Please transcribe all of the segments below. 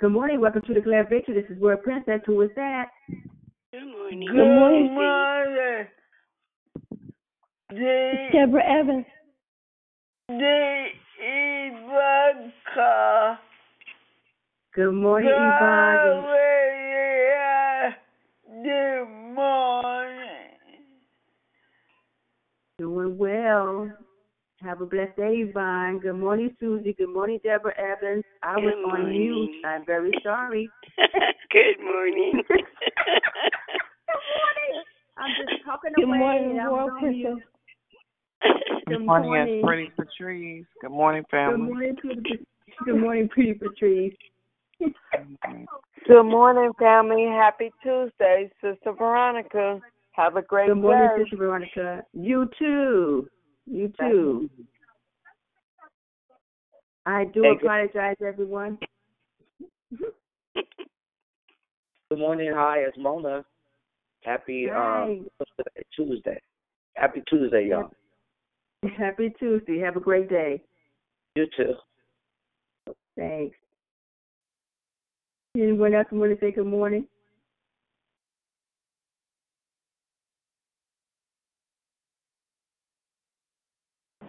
Good morning. Welcome to Declare Victory. This is Word Princess. Who is that? Good morning. Good morning. morning. The Deborah Evans. the Ivanka. Good morning, Yvonne. Gloria. Good morning. Doing well. Have a blessed day, Yvonne. Good morning, Susie. Good morning, Deborah Evans. I was Good on mute. I'm very sorry. Good morning. Good morning. I'm just talking Good away. morning, and I was World on mute. Good Good morning, morning. it's Pretty Patrice. Good morning, family. Good morning, Pretty. Good morning, Pretty Patrice. Good morning, family. Happy Tuesday, Sister Veronica. Have a great day. Good morning, day. Sister Veronica. You too. You too. I do Thank you. apologize, everyone. Good morning. Hi, it's Mona. Happy Hi. um Tuesday. Happy Tuesday, y'all. Happy Tuesday. Have a great day. You too. Thanks. Anyone else want to say good morning?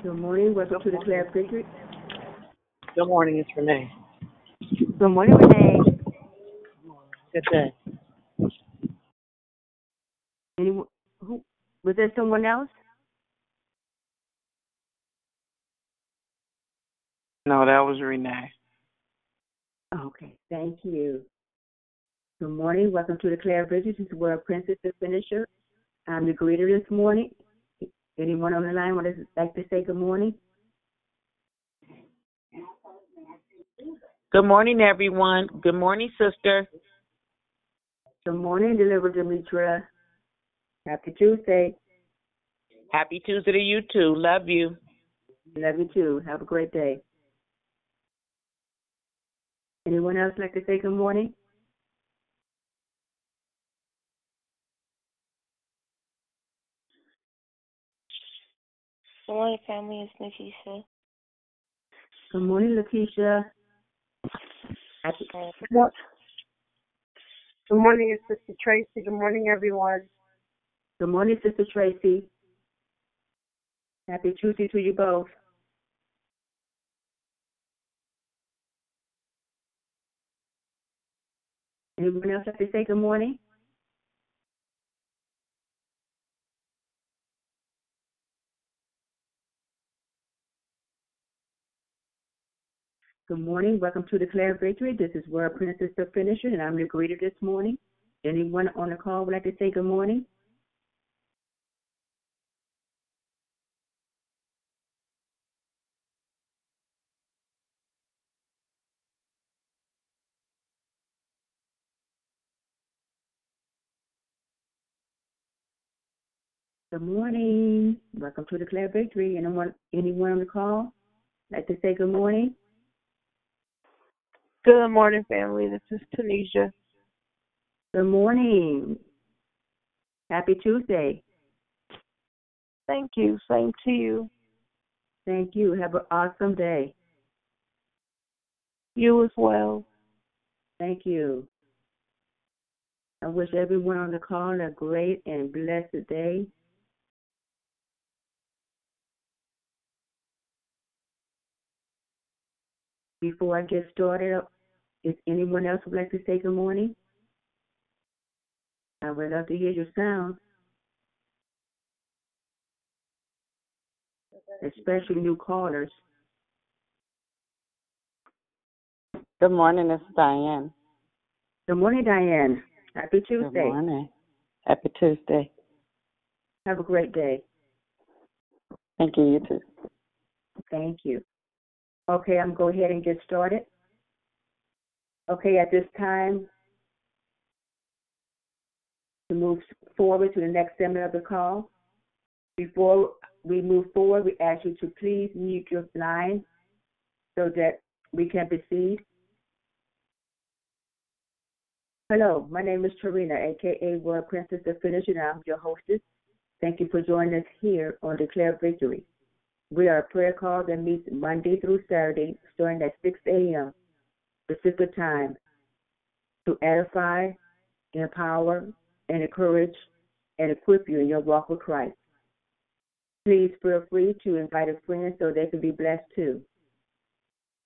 Good morning. Welcome to Declare Victory. Good morning, it's Renee. Good morning, Renee. Good day. Anyone, who, was there someone else? No, that was Renee. Okay, thank you. Good morning. Welcome to the Claire Bridges. This is World Princess, the finisher. I'm the greeter this morning. Anyone on the line would like to say good morning? Good morning, everyone. Good morning, sister. Good morning, Deliver Demetra. Happy Tuesday. Happy Tuesday to you too. Love you. Love you too. Have a great day. Anyone else like to say good morning? Good morning, family. It's Nikisha. Good morning, Lakeisha. Happy, Good morning, it's Sister Tracy. Good morning, everyone. good morning, Sister Tracy. Happy Tuesday to you both. Anyone else like to say good morning? Good morning. Welcome to Declare Victory. This is World Princess the Finisher, and I'm the greeter this morning. Anyone on the call would like to say good morning? Good morning. Welcome to Declare Victory. Anyone, anyone on the call like to say good morning? Good morning, family. This is Tanisha. Good morning. Happy Tuesday. Thank you. Same to you. Thank you. Have an awesome day. You as well. Thank you. I wish everyone on the call a great and blessed day. Before I get started, if anyone else would like to say good morning, I would love to hear your sound, especially new callers. Good morning, it's Diane. Good morning, Diane. Happy Tuesday. Good morning. Happy Tuesday. Have a great day. Thank you, you too. Thank you. Okay, I'm going to go ahead and get started. Okay, at this time, to move forward to the next segment of the call. Before we move forward, we ask you to please mute your line so that we can proceed. Hello, my name is Tarina, aka World Princess of Finish, and I'm your hostess. Thank you for joining us here on Declare Victory. We are a prayer call that meets Monday through Saturday, starting at 6 a.m. Pacific time, to edify, empower, and encourage and equip you in your walk with Christ. Please feel free to invite a friend so they can be blessed too.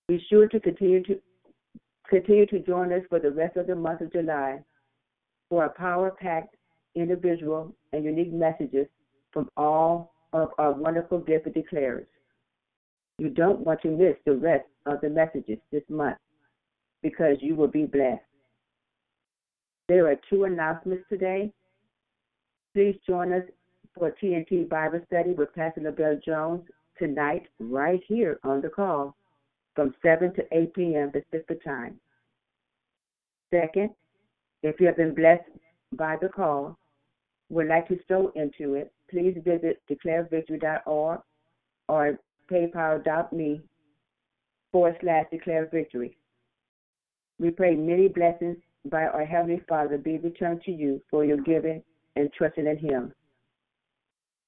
Be sure to continue to continue to join us for the rest of the month of July for a power-packed individual and unique messages from all of our wonderful gifted declarers. You don't want to miss the rest of the messages this month because you will be blessed. There are two announcements today. Please join us for TNT Bible study with Pastor LaBelle Jones tonight, right here on the call, from 7 to 8 p.m. Pacific time. Second, if you have been blessed by the call, would like to sow into it, please visit declarevictory.org or paypal.me forward slash declare victory. We pray many blessings by our Heavenly Father be returned to you for your giving and trusting in Him.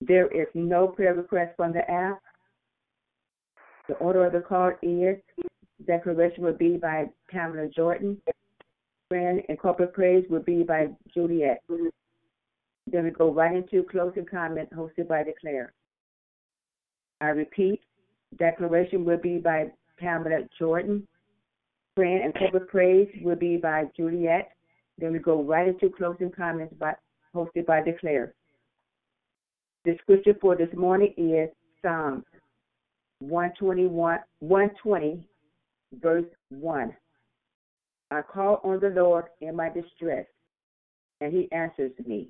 There is no prayer request from the app. The order of the call is declaration will be by Pamela Jordan. Friend and corporate praise will be by Juliet. Then we go right into closing comment hosted by Declare. I repeat, declaration will be by Pamela Jordan. Friend and corporate praise will be by Juliet. Then we go right into closing comments by, hosted by Declare. The scripture for this morning is Psalms 121, 120, verse 1. I call on the Lord in my distress, and he answers me.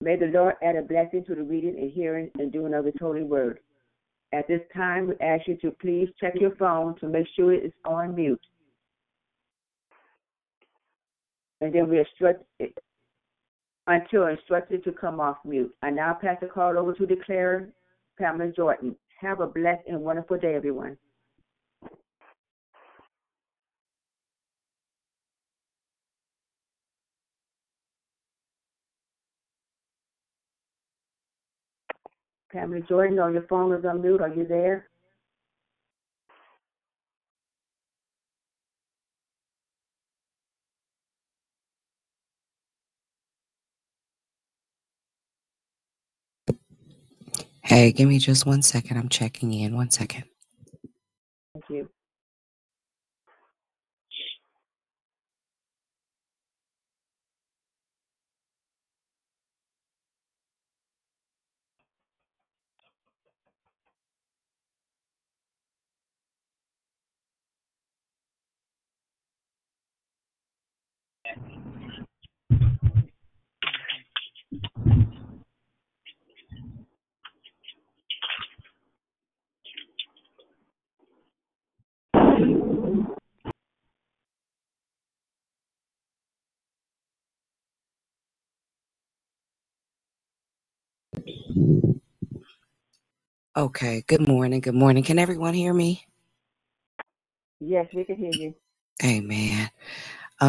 May the Lord add a blessing to the reading and hearing and doing of his holy word. At this time, we ask you to please check your phone to make sure it is on mute. And then we instruct it until instructed to come off mute. I now pass the call over to declare Pamela Jordan. Have a blessed and wonderful day, everyone. Pamela Jordan, on your phone is on mute. Are you there? Hey, give me just one second. I'm checking in. One second. Thank you. Okay, good morning. Good morning. Can everyone hear me? Yes, we can hear you. Amen.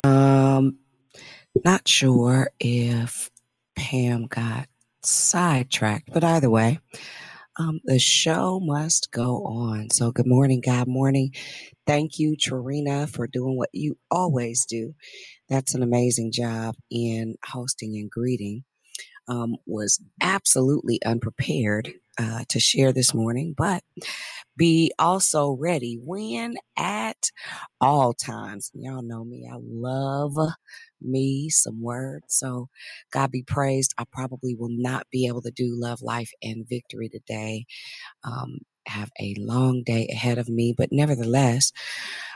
Um, not sure if Pam got sidetracked, but either way, Um, the show must go on. So, good morning, God morning. Thank you, Trina, for doing what you always do. That's an amazing job in hosting and greeting. Um, was absolutely unprepared uh, to share this morning, but be also ready when at all times. Y'all know me. I love me some words. So God be praised. I probably will not be able to do love, life, and victory today. Um, have a long day ahead of me, but nevertheless,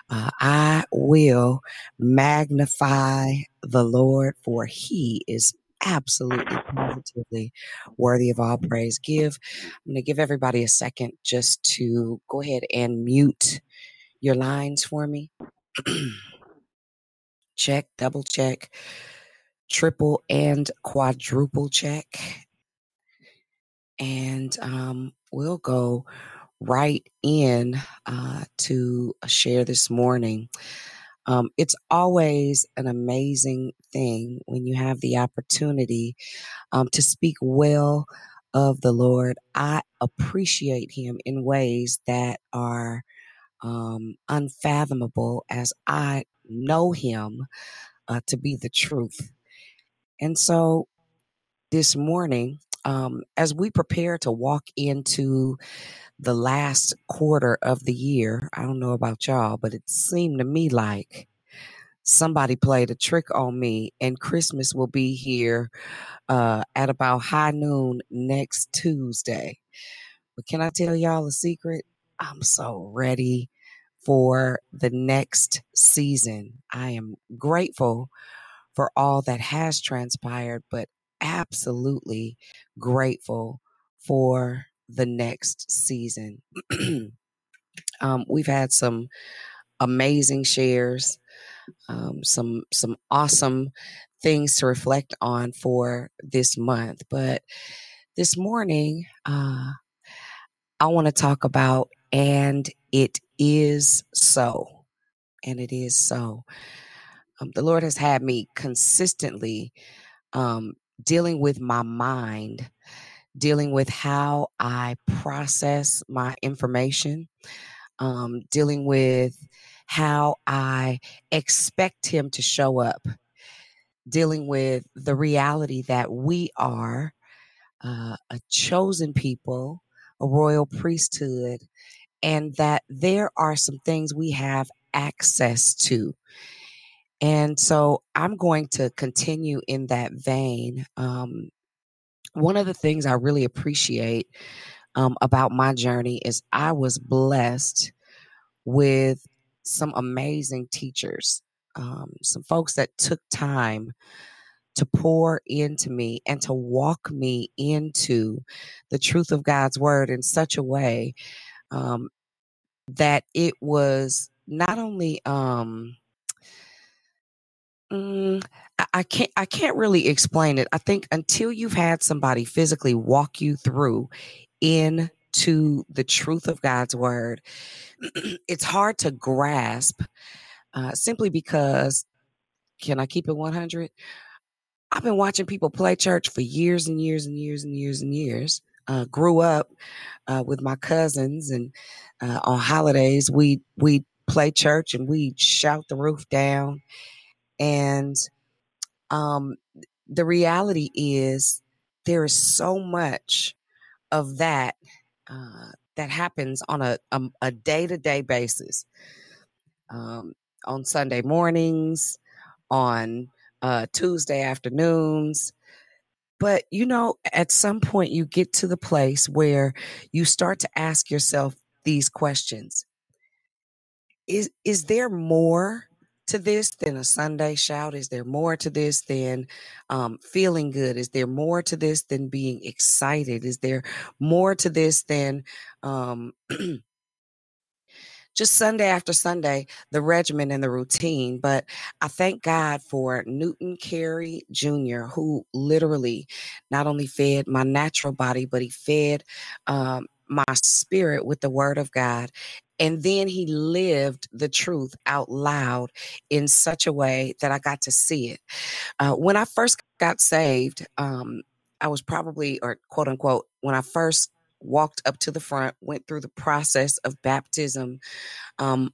uh, I will magnify the Lord, for He is absolutely positively worthy of all praise. Give, I'm going to give everybody a second just to go ahead and mute your lines for me. check, double check, triple and quadruple check. And um, we'll go right in uh, to share this morning. Um, it's always an amazing thing when you have the opportunity um, to speak well of the Lord. I appreciate Him in ways that are um, unfathomable as I know Him uh, to be the truth. And so this morning, um, as we prepare to walk into the last quarter of the year, I don't know about y'all, but it seemed to me like somebody played a trick on me, and Christmas will be here uh, at about high noon next Tuesday. But can I tell y'all a secret? I'm so ready for the next season. I am grateful for all that has transpired, but absolutely grateful for the next season. um, we've had some amazing shares, um, some some awesome things to reflect on for this month. But this morning, uh, I want to talk about and it is so, and it is so. Um, the Lord has had me consistently um, dealing with my mind dealing with how I process my information, um, dealing with how I expect Him to show up, dealing with the reality that we are uh, a chosen people, a royal priesthood, and that there are some things we have access to. And so I'm going to continue in that vein. Um, one of the things I really appreciate um, about my journey is I was blessed with some amazing teachers, um, some folks that took time to pour into me and to walk me into the truth of God's word in such a way um, that it was not only um, Mm, I, can't I can't really explain it. I think until you've had somebody physically walk you through into the truth of God's word, it's hard to grasp uh, simply because can I keep it 100? I've been watching people play church for years and years and years and years and years. Uh, grew up uh, with my cousins, and uh, on holidays we we play church and we shout the roof down and um, the reality is there is so much of that uh, that happens on a um, a day to day basis. Um, on Sunday mornings, on uh, Tuesday afternoons. But you know, at some point, you get to the place where you start to ask yourself these questions: Is is there more to this than a Sunday shout? Is there more to this than um, feeling good? Is there more to this than being excited? Is there more to this than um, just Sunday after Sunday, the regimen and the routine? But I thank God for Newton Carey Jr., who literally not only fed my natural body, but he fed um, my spirit with the word of God. And then he lived the truth out loud in such a way that I got to see it. Uh, when I first got saved, um, I was probably, or quote unquote, when I first walked up to the front, went through the process of baptism. Um,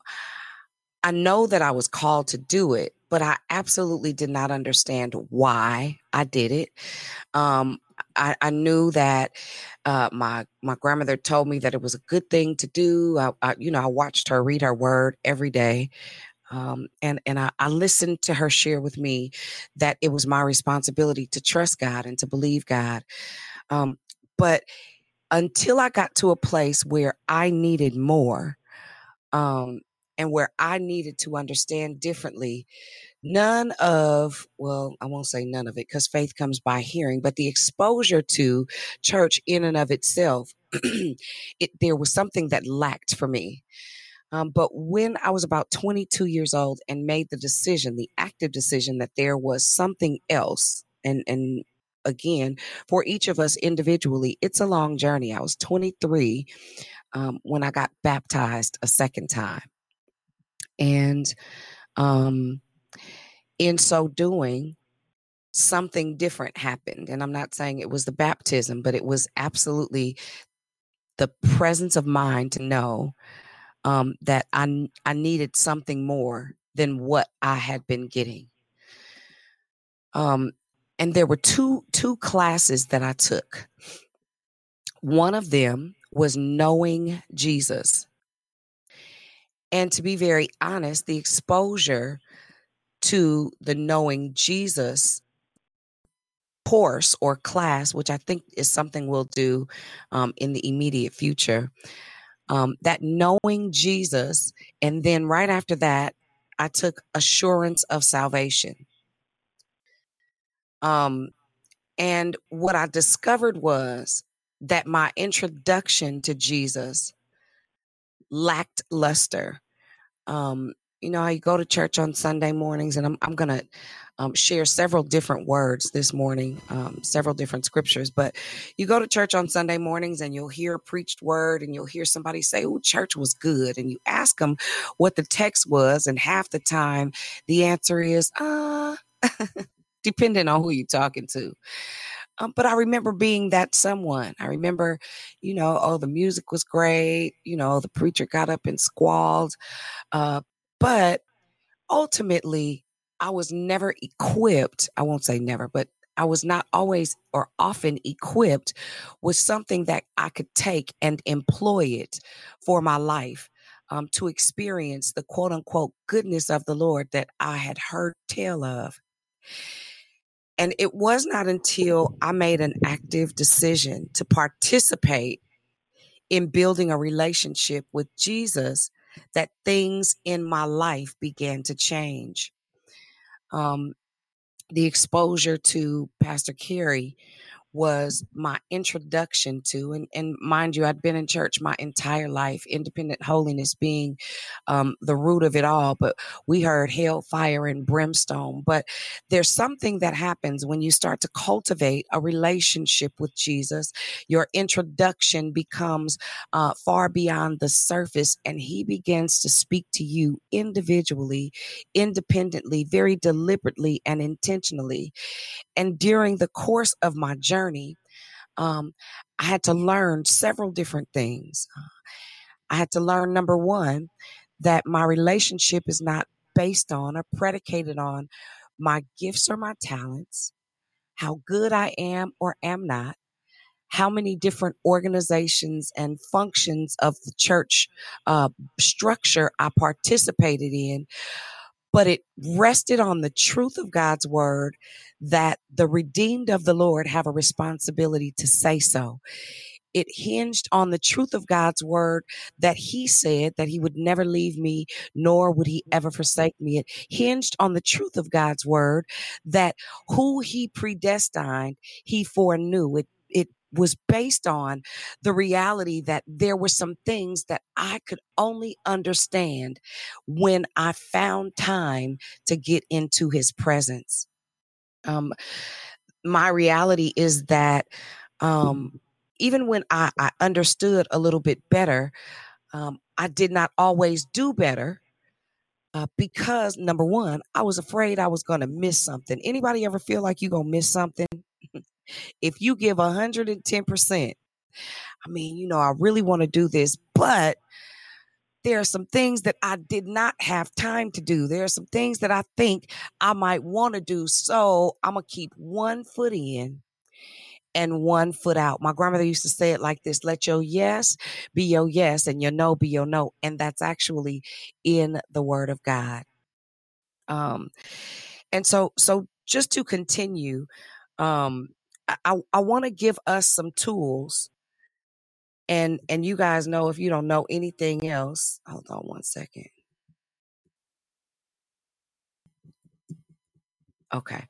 I know that I was called to do it, but I absolutely did not understand why I did it. Um, I, I, knew that uh, my my grandmother told me that it was a good thing to do. I, I you know, I watched her read her word every day. Um, and and I, I, listened to her share with me that it was my responsibility to trust God and to believe God. Um, but until I got to a place where I needed more, um, and where I needed to understand differently, none of well, I won't say none of it because faith comes by hearing, but the exposure to church in and of itself, it there was something that lacked for me. Um, but when I was about 22 years old and made the decision, the active decision that there was something else, and and again, for each of us individually, it's a long journey. I was 23 um, when I got baptized a second time, and um, in so doing, something different happened. And I'm not saying it was the baptism, but it was absolutely the presence of mind to know um, that I I needed something more than what I had been getting. Um, and there were two two classes that I took. One of them was knowing Jesus. And to be very honest, the exposure to the knowing Jesus course or class, which I think is something we'll do um, in the immediate future, um, that knowing Jesus, and then right after that, I took assurance of salvation. Um, and what I discovered was that my introduction to Jesus lacked luster. Um, you know, I go to church on Sunday mornings, and I'm I'm gonna um, share several different words this morning, um, several different scriptures. But you go to church on Sunday mornings and you'll hear a preached word and you'll hear somebody say, Oh, church was good. And you ask them what the text was. And half the time the answer is, uh, depending on who you're talking to. Um, but I remember being that someone. I remember, you know, oh, the music was great. You know, the preacher got up and squalled. Uh, but ultimately, I was never equipped. I won't say never, but I was not always or often equipped with something that I could take and employ it for my life um, to experience the quote unquote goodness of the Lord that I had heard tell of. And it was not until I made an active decision to participate in building a relationship with Jesus that things in my life began to change. Um, the exposure to Pastor Carey was my introduction to and, and mind you i'd been in church my entire life independent holiness being um, the root of it all but we heard hell fire and brimstone. But there's something that happens when you start to cultivate a relationship with jesus your introduction becomes uh, far beyond the surface and he begins to speak to you individually independently very deliberately and intentionally. And during the course of my journey, um, I had to learn several different things. I had to learn, number one, that my relationship is not based on or predicated on my gifts or my talents, how good I am or am not, how many different organizations and functions of the church uh, structure I participated in, but it rested on the truth of God's word that the redeemed of the Lord have a responsibility to say so. It hinged on the truth of God's word that he said that he would never leave me, nor would he ever forsake me. It hinged on the truth of God's word that who he predestined, he foreknew. It was based on the reality that there were some things that I could only understand when I found time to get into his presence. Um, my reality is that um, even when I, I, understood a little bit better, um, I did not always do better. Uh, because number one, I was afraid I was going to miss something. Anybody ever feel like you're going to miss something? If you give 110%, I mean, you know, I really want to do this, but there are some things that I did not have time to do. There are some things that I think I might want to do. So I'm going to keep one foot in and one foot out. My grandmother used to say it like this let your yes be your yes and your no be your no. And that's actually in the word of God. Um, and so, so just to continue, um, I, I, want to give us some tools and and you guys know if you don't know anything else hold on one second. Okay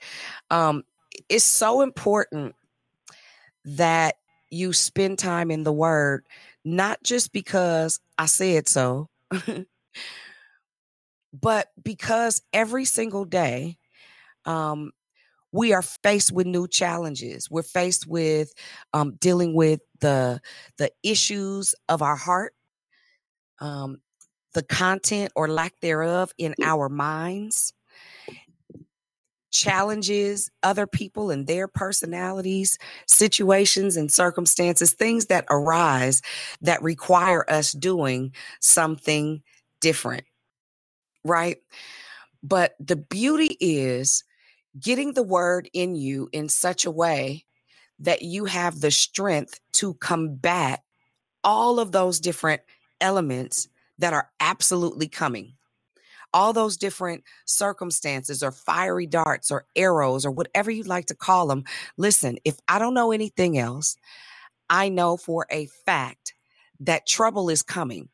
um it's so important that you spend time in the word not just because i said so but because every single day um we are faced with new challenges. We're faced with um, dealing with the the issues of our heart, um, the content or lack thereof in our minds, challenges, other people and their personalities, situations and circumstances, things that arise that require us doing something different, right? But the beauty is getting the word in you in such a way that you have the strength to combat all of those different elements that are absolutely coming. All those different circumstances or fiery darts or arrows or whatever you'd like to call them. Listen, if I don't know anything else, I know for a fact that trouble is coming.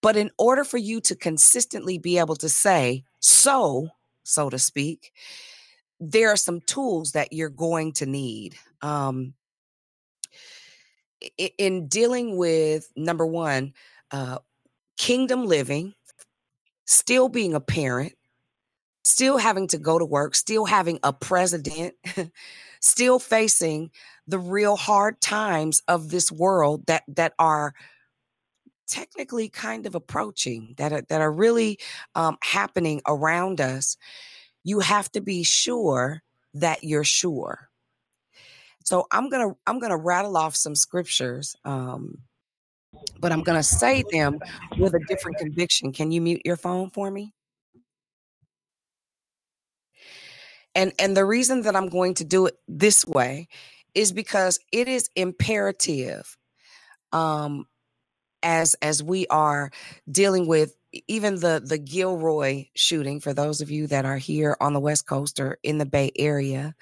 But in order for you to consistently be able to say, so, so to speak, there are some tools that you're going to need um, in dealing with number one uh, kingdom living still being a parent still having to go to work still having a president still facing the real hard times of this world that that are technically kind of approaching that are, that are really um, happening around us you have to be sure that you're sure. So I'm gonna I'm gonna rattle off some scriptures, um, but I'm gonna say them with a different conviction. Can you mute your phone for me? And and the reason that I'm going to do it this way is because it is imperative um, as as we are dealing with even the the Gilroy shooting for those of you that are here on the West Coast or in the Bay Area,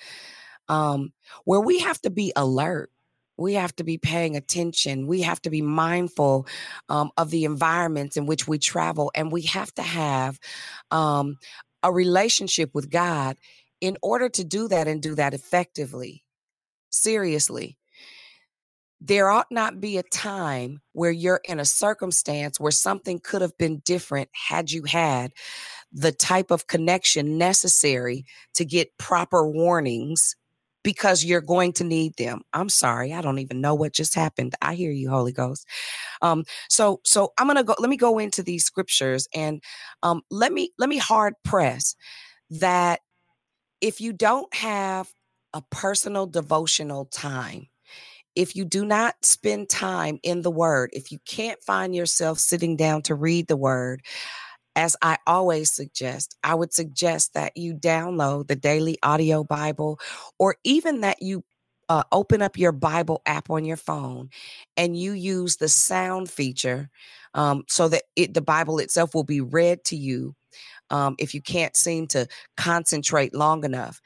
um, where we have to be alert. We have to be paying attention. We have to be mindful um, of the environments in which we travel, and we have to have um, a relationship with God in order to do that and do that effectively. Seriously, there ought not be a time where you're in a circumstance where something could have been different had you had the type of connection necessary to get proper warnings because you're going to need them. I'm sorry, I don't even know what just happened. I hear you, Holy Ghost. Um, so, so I'm gonna go. Let me go into these scriptures and um, let me let me hard press that if you don't have a personal devotional time if you do not spend time in the word, if you can't find yourself sitting down to read the word, as I always suggest, I would suggest that you download the daily audio Bible or even that you uh, open up your Bible app on your phone and you use the sound feature um, so that it, the Bible itself will be read to you um, if you can't seem to concentrate long enough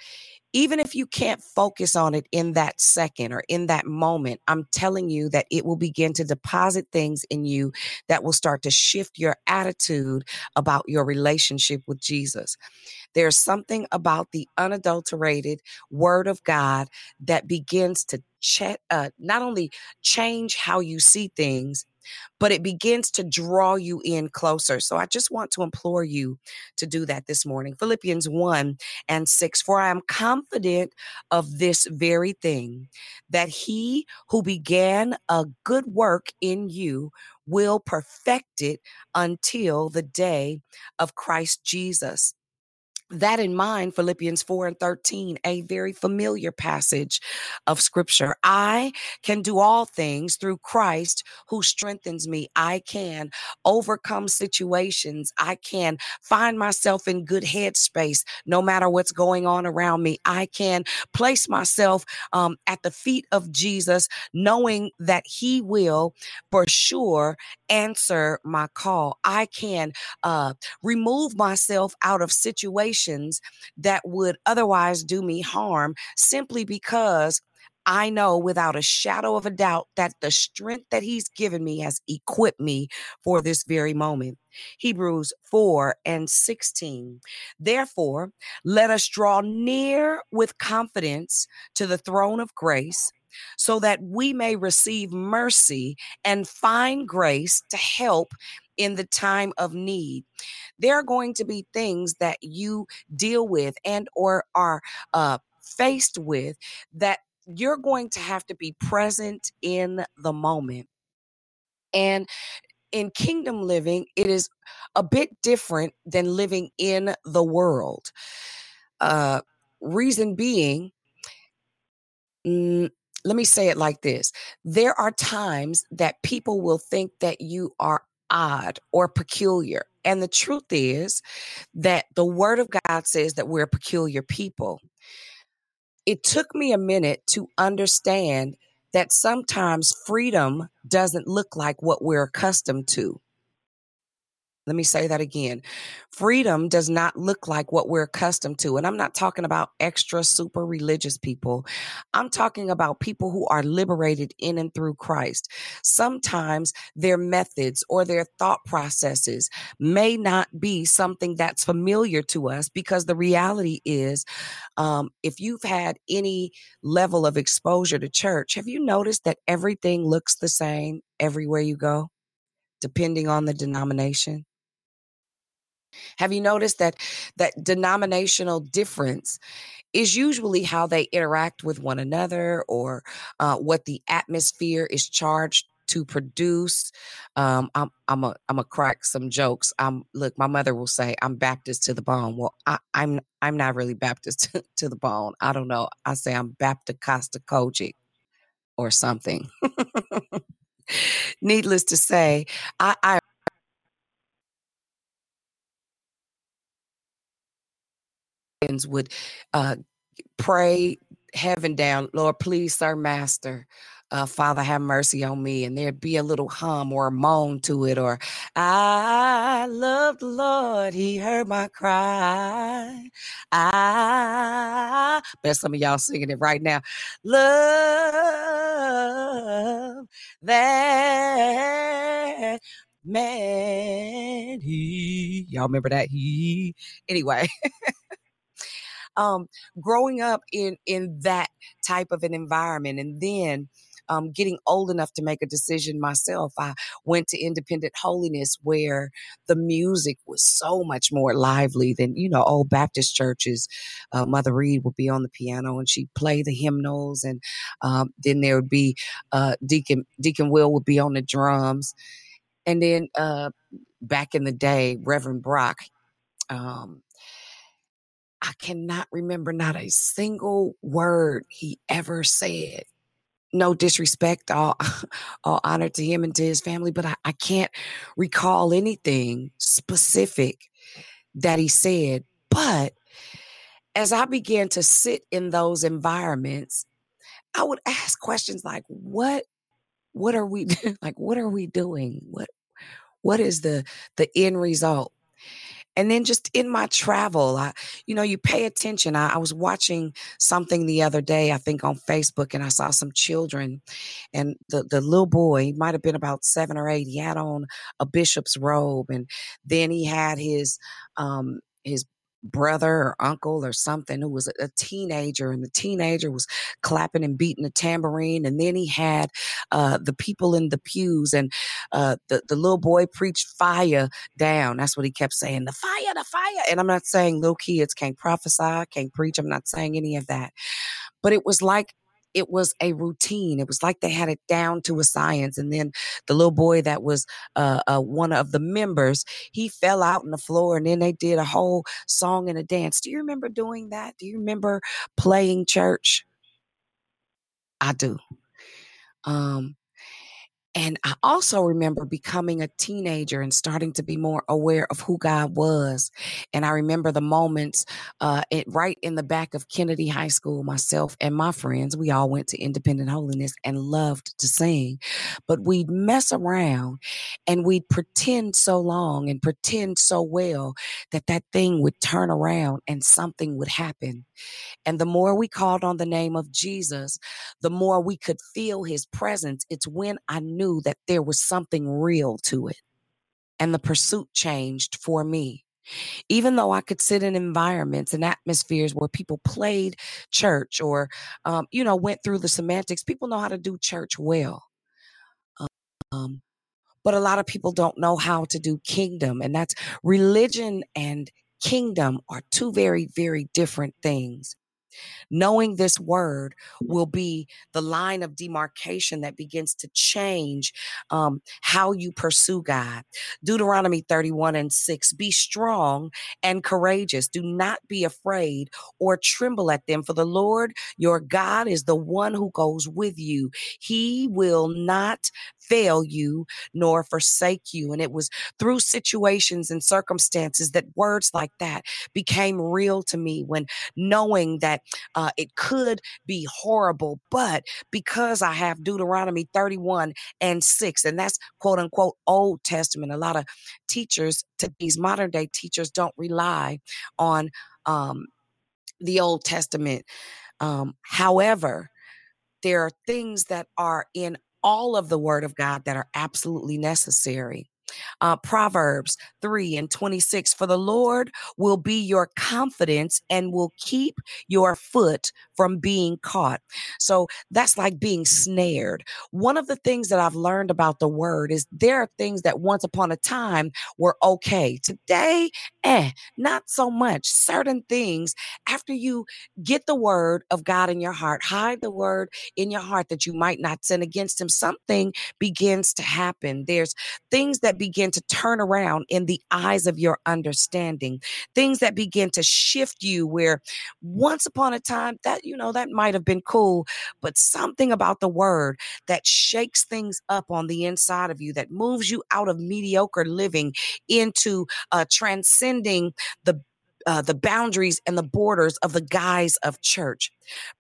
even if you can't focus on it in that second or in that moment, I'm telling you that it will begin to deposit things in you that will start to shift your attitude about your relationship with Jesus. There's something about the unadulterated word of God that begins to ch- uh, not only change how you see things, but it begins to draw you in closer. So I just want to implore you to do that this morning. Philippians 1 and 6 For I am confident of this very thing, that he who began a good work in you will perfect it until the day of Christ Jesus. That in mind, Philippians 4 and 13, a very familiar passage of scripture. I can do all things through Christ who strengthens me. I can overcome situations. I can find myself in good headspace no matter what's going on around me. I can place myself um, at the feet of Jesus, knowing that He will for sure answer my call. I can uh, remove myself out of situations situations that would otherwise do me harm simply because I know without a shadow of a doubt that the strength that he's given me has equipped me for this very moment. Hebrews 4 and 16. Therefore, let us draw near with confidence to the throne of grace so that we may receive mercy and find grace to help in the time of need. There are going to be things that you deal with and or are uh, faced with that you're going to have to be present in the moment. And in kingdom living it is a bit different than living in the world. Uh reason being let me say it like this there are times that people will think that you are odd or peculiar. And the truth is that the word of God says that we're peculiar people. It took me a minute to understand that sometimes freedom doesn't look like what we're accustomed to. Let me say that again. Freedom does not look like what we're accustomed to. And I'm not talking about extra super religious people. I'm talking about people who are liberated in and through Christ. Sometimes their methods or their thought processes may not be something that's familiar to us because the reality is, um, if you've had any level of exposure to church, have you noticed that everything looks the same everywhere you go, depending on the denomination? Have you noticed that that denominational difference is usually how they interact with one another or uh, what the atmosphere is charged to produce. Um, I'm I'm a I'm a crack some jokes. I'm look. My mother will say I'm Baptist to the bone. Well, I, I'm I'm not really Baptist to, to the bone. I don't know. I say I'm Baptist Costa Kojic or something. Needless to say, I, I would uh, pray heaven down, Lord, please, sir, master. Uh, Father, have mercy on me. And there'd be a little hum or a moan to it, or I love the Lord, He heard my cry. I bet some of y'all singing it right now. Love that man. He, y'all remember that? He, anyway. um, growing up in in that type of an environment, and then um, getting old enough to make a decision myself, I went to Independent Holiness where the music was so much more lively than, you know, old Baptist churches. Uh, Mother Reed would be on the piano and she'd play the hymnals, and um, then there would be uh, Deacon Deacon Will would be on the drums, and then uh, back in the day, Reverend Brock. Um, I cannot remember not a single word he ever said. No disrespect, all, all honor to him and to his family, but I, I can't recall anything specific that he said. But as I began to sit in those environments, I would ask questions like, what what are we like what are we doing? What what is the the end result? And then just in my travel i you know you pay attention. I, I, was watching something the other day i think on facebook and i saw some children and the, the little boy he might have been about seven or eight he had on a bishop's robe and then he had his um his brother or uncle or something who was a teenager and the teenager was clapping and beating a tambourine and then he had uh, the people in the pews and uh, the, the little boy preached fire down. That's what he kept saying the fire the fire. And i'm not saying little kids can't prophesy can't preach. I'm not saying any of that. But it was like it was a routine. It was like they had it down to a science. And then the little boy that was uh, uh, one of the members, he fell out on the floor, and then they did a whole song and a dance. Do you remember doing that? Do you remember playing church? I do. Um, and I also remember becoming a teenager and starting to be more aware of who God was. And I remember the moments uh, it, right in the back of Kennedy High School, myself and my friends, we all went to Independent Holiness and loved to sing. But we'd mess around and we'd pretend so long and pretend so well that that thing would turn around and something would happen. And the more we called on the name of Jesus, the more we could feel his presence. It's when I knew that there was something real to it. And the pursuit changed for me. Even though I could sit in environments and atmospheres where people played church or, um, you know, went through the semantics, people know how to do church well. Um, but a lot of people don't know how to do kingdom. And that's religion and kingdom are two very, very different things. Knowing this word will be the line of demarcation that begins to change um, how you pursue God. Deuteronomy 31 and 6 Be strong and courageous. Do not be afraid or tremble at them, for the Lord your God is the one who goes with you. He will not fail you nor forsake you. And it was through situations and circumstances that words like that became real to me when knowing that uh, it could be horrible, but because I have Deuteronomy 31 and 6, and that's quote unquote Old Testament, a lot of teachers, these modern day teachers, don't rely on um, the Old Testament. Um, however, there are things that are in all of the Word of God that are absolutely necessary. Uh, Proverbs 3 and 26 For the Lord will be your confidence and will keep your foot from being caught. So that's like being snared. One of the things that I've learned about the word is there are things that once upon a time were okay. Today, eh, not so much. Certain things, after you get the word of God in your heart, hide the word in your heart that you might not sin against him, something begins to happen. There's things that begin to turn around in the eyes of your understanding, things that begin to shift you where once upon a time that, you know, that might have been cool, but something about the word that shakes things up on the inside of you, that moves you out of mediocre living into uh, transcending the uh, the boundaries and the borders of the guise of church.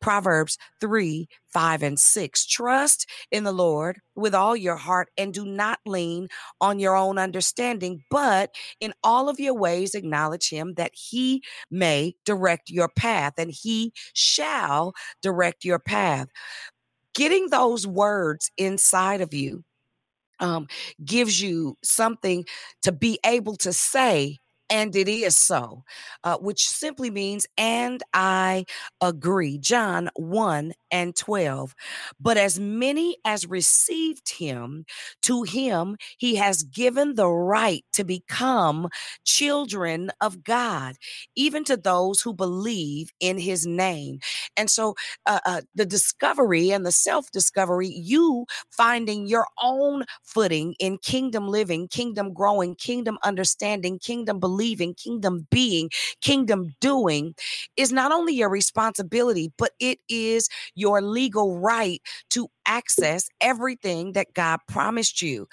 Proverbs 3 5 and 6. Trust in the Lord with all your heart and do not lean on your own understanding, but in all of your ways acknowledge him that he may direct your path and he shall direct your path. Getting those words inside of you um, gives you something to be able to say and it is so, uh, which simply means, and I agree. John 1 and 12. But as many as received him, to him he has given the right to become children of God, even to those who believe in his name. And so uh, uh, the discovery and the self discovery, you finding your own footing in kingdom living, kingdom growing, kingdom understanding, kingdom believing believing, kingdom being, kingdom doing is not only your responsibility, but it is your legal right to access everything that God promised you.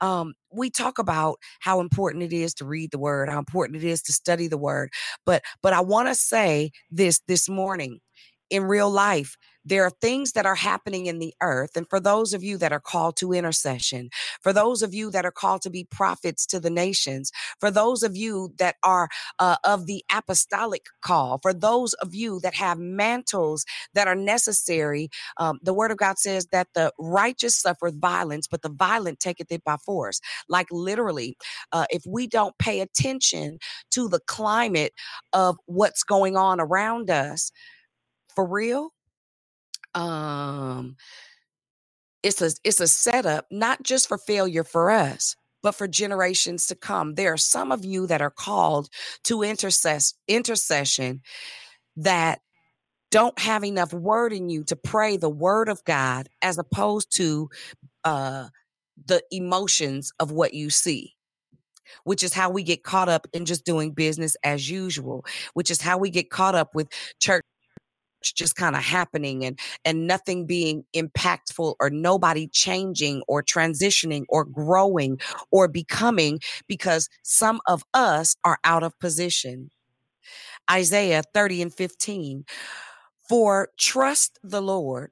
Um, we talk about how important it is to read the word, how important it is to study the word, but but I want to say this this morning in real life there are things that are happening in the earth. And for those of you that are called to intercession, for those of you that are called to be prophets to the nations, for those of you that are uh, of the apostolic call, for those of you that have mantles that are necessary, um, the word of God says that the righteous suffereth violence, but the violent taketh it by force. Like literally, uh, if we don't pay attention to the climate of what's going on around us, for real, um it's a it's a setup not just for failure for us but for generations to come. There are some of you that are called to intercess intercession that don't have enough word in you to pray the word of God as opposed to uh, the emotions of what you see which is how we get caught up in just doing business as usual, which is how we get caught up with church just kind of happening and and nothing being impactful or nobody changing or transitioning or growing or becoming because some of us are out of position. Isaiah 30 and 15 for trust the Lord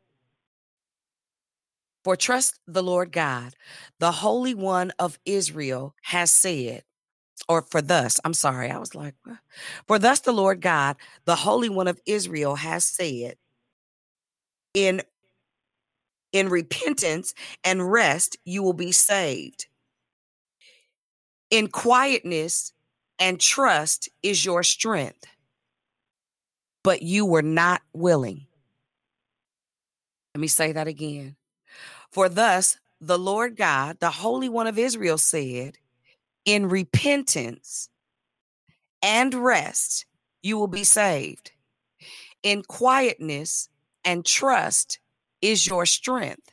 for trust the Lord God, the Holy One of Israel has said, or for thus, I'm sorry, I was like, for thus the Lord God, the Holy One of Israel has said, in in repentance and rest you will be saved. In quietness and trust is your strength. But you were not willing. Let me say that again. For thus the Lord God, the Holy One of Israel, said, In repentance and rest you will be saved. In quietness and trust is your strength,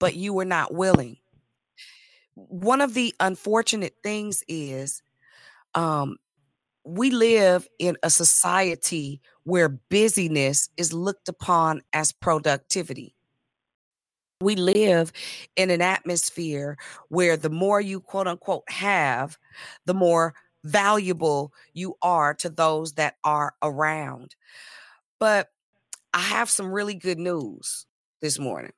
but you were not willing. One of the unfortunate things is um, we live in a society where busyness is looked upon as productivity we live in an atmosphere where the more you quote unquote have, the more valuable you are to those that are around. But I have some really good news this morning.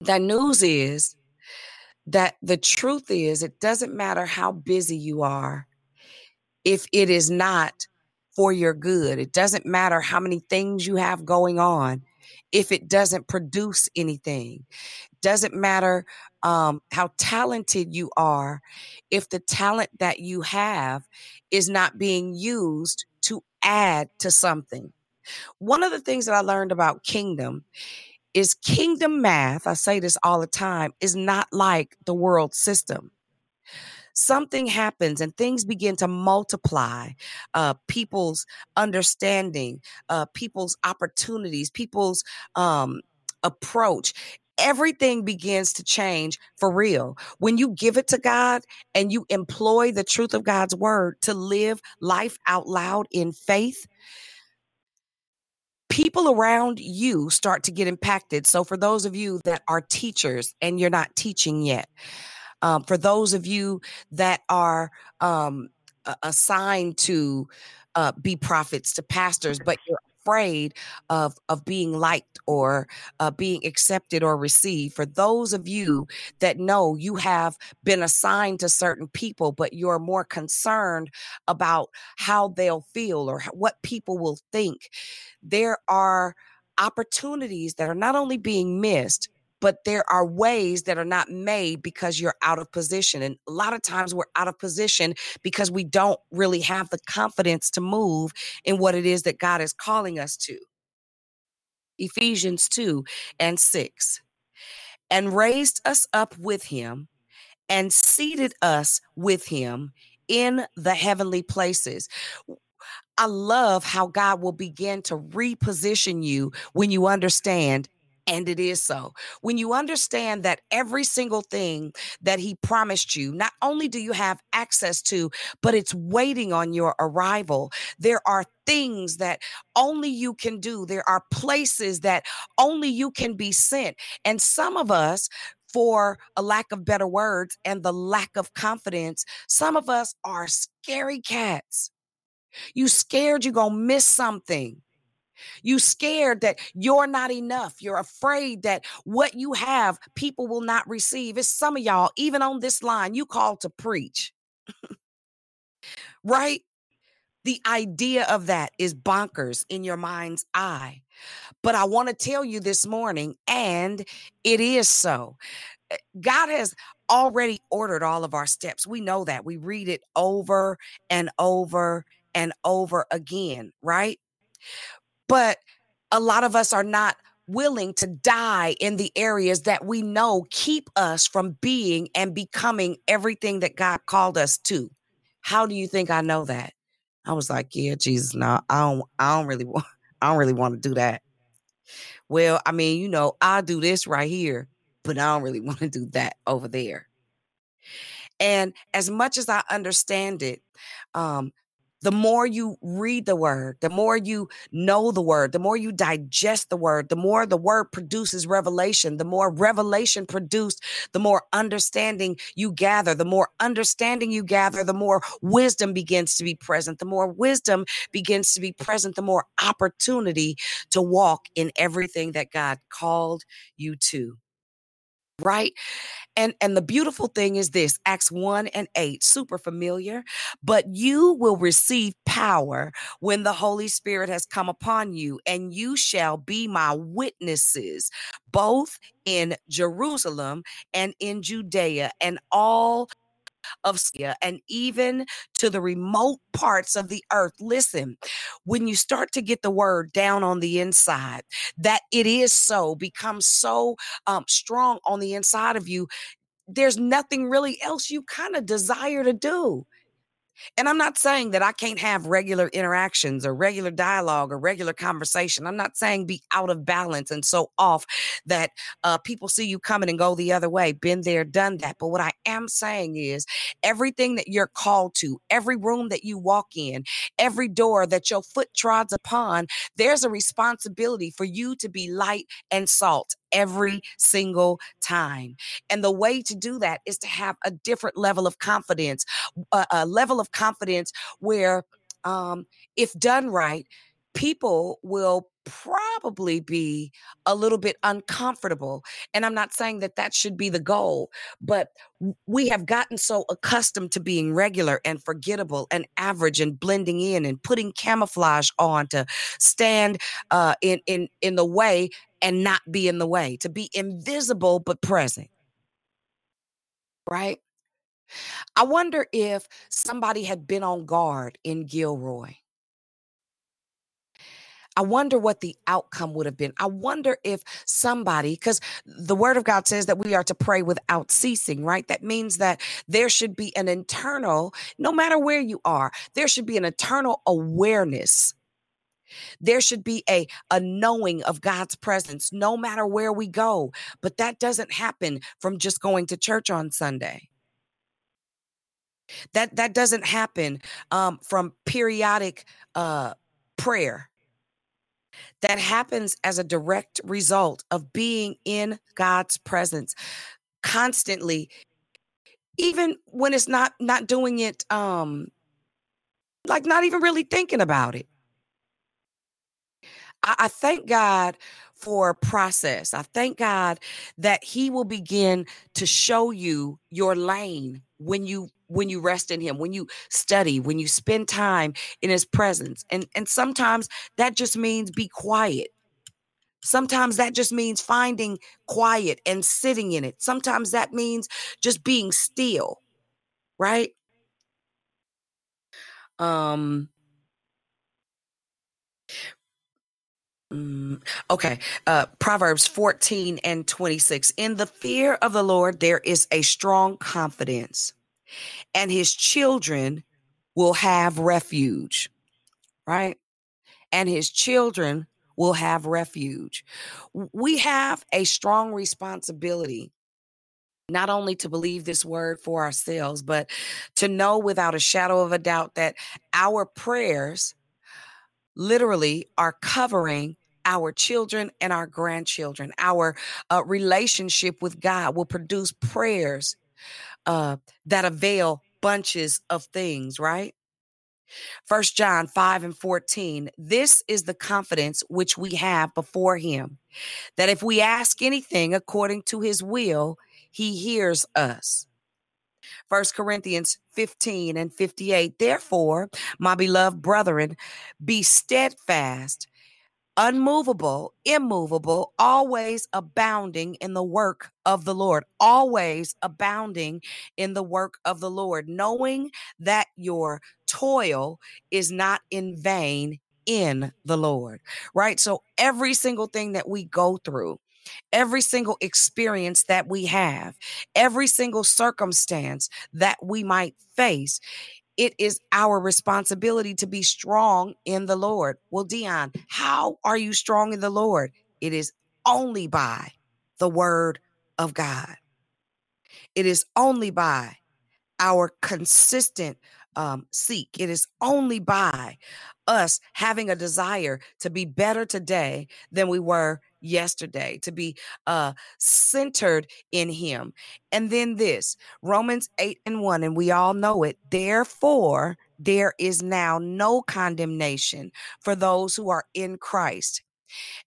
That news is that the truth is, it doesn't matter how busy you are if it is not for your good. It doesn't matter how many things you have going on if it doesn't produce anything. Doesn't matter um, how talented you are if the talent that you have is not being used to add to something. One of the things that I learned about kingdom is kingdom math, I say this all the time, is not like the world system something happens and things begin to multiply uh, people's understanding uh, people's opportunities people's um, approach everything begins to change for real when you give it to God and you employ the truth of God's word to live life out loud in faith. People around you start to get impacted. So, for those of you that are teachers and you're not teaching yet, um, for those of you that are um, assigned to uh, be prophets, to pastors, but you're afraid of of being liked or uh, being accepted or received for those of you that know you have been assigned to certain people but you're more concerned about how they'll feel or what people will think there are opportunities that are not only being missed but there are ways that are not made because you're out of position. And a lot of times we're out of position because we don't really have the confidence to move in what it is that God is calling us to. Ephesians 2 and 6. And raised us up with him and seated us with him in the heavenly places. I love how God will begin to reposition you when you understand and it is so. When you understand that every single thing that he promised you, not only do you have access to, but it's waiting on your arrival. There are things that only you can do, there are places that only you can be sent. And some of us, for a lack of better words and the lack of confidence, some of us are scary cats. You scared you're going to miss something. You scared that you're not enough. You're afraid that what you have, people will not receive. It's some of y'all, even on this line, you called to preach. right? The idea of that is bonkers in your mind's eye. But I want to tell you this morning, and it is so. Eh, God has already ordered all of our steps. We know that. We read it over and over and over again, right? But a lot of us are not willing to die in the areas that we know keep us from being and becoming everything that God called us to. How do you think I know that? I was like, yeah, Jesus, no, I don't I don't really want I don't really want to do that. Well, I mean, you know, I'll do this right here, but I don't really want to do that over there. And as much as I understand it, um, the more you read the word, the more you know the word, the more you digest the word, the more the word produces revelation, the more revelation produced, the more understanding you gather, the more understanding you gather, the more wisdom begins to be present, the more wisdom begins to be present, the more opportunity to walk in everything that God called you to right? And and the beautiful thing is this acts 1 and 8 super familiar but you will receive power when the holy spirit has come upon you and you shall be my witnesses both in jerusalem and in judea and all of and even to the remote parts of the earth. Listen, when you start to get the word down on the inside, that it is so, becomes so um, strong on the inside of you, there's nothing really else you kind of desire to do. And I'm not saying that I can't have regular interactions or regular dialogue or regular conversation. I'm not saying be out of balance and so off that uh, people see you coming and go the other way. Been there, done that. But what I am saying is everything that you're called to, every room that you walk in, every door that your foot trods upon, there's a responsibility for you to be light and salt every single time. And the way to do that is to have a different level of confidence, a, a level of confidence where, um, if done right, people will probably be a little bit uncomfortable. And I'm not saying that that should be the goal, but we have gotten so accustomed to being regular and forgettable and average and blending in and putting camouflage on to stand uh, in in in the way and not be in the way, to be invisible but present. Right? I wonder if somebody had been on guard in Gilroy. I wonder what the outcome would have been. I wonder if somebody, because the word of God says that we are to pray without ceasing, right? That means that there should be an internal, no matter where you are, there should be an internal awareness. There should be a, a knowing of God's presence no matter where we go. But that doesn't happen from just going to church on Sunday. That that doesn't happen um, from periodic uh, prayer. That happens as a direct result of being in God's presence constantly, even when it's not not doing it, um, like not even really thinking about it. I, I thank God for process. I thank God that He will begin to show you your lane when you when you rest in him when you study when you spend time in his presence and and sometimes that just means be quiet sometimes that just means finding quiet and sitting in it sometimes that means just being still right um mm, Okay. Uh, Proverbs 14 and 26. In the fear of the Lord, there is a strong confidence and his children will have refuge, right? And his children will have refuge. We have a strong responsibility not only to believe this word for ourselves, but to know without a shadow of a doubt that our prayers literally are covering our children and our grandchildren. Our uh, relationship with God will produce prayers uh, that avail bunches of things, right? First John 5 and 14. This is the confidence which we have before him, that if we ask anything according to his will, he hears us. First Corinthians 15 and 58. Therefore, my beloved brethren, be steadfast, unmovable, immovable, always abounding in the work of the Lord, always abounding in the work of the Lord, knowing that your toil is not in vain in the Lord, right? So every single thing that we go through, every single experience that we have, every single circumstance that we might face, it is our responsibility to be strong in the Lord. Well, Dion, how are you strong in the Lord? It is only by the word of God. It is only by our consistent um, seek. It is only by us having a desire to be better today than we were yesterday, to be uh, centered in Him. And then this Romans 8 and 1, and we all know it. Therefore, there is now no condemnation for those who are in Christ.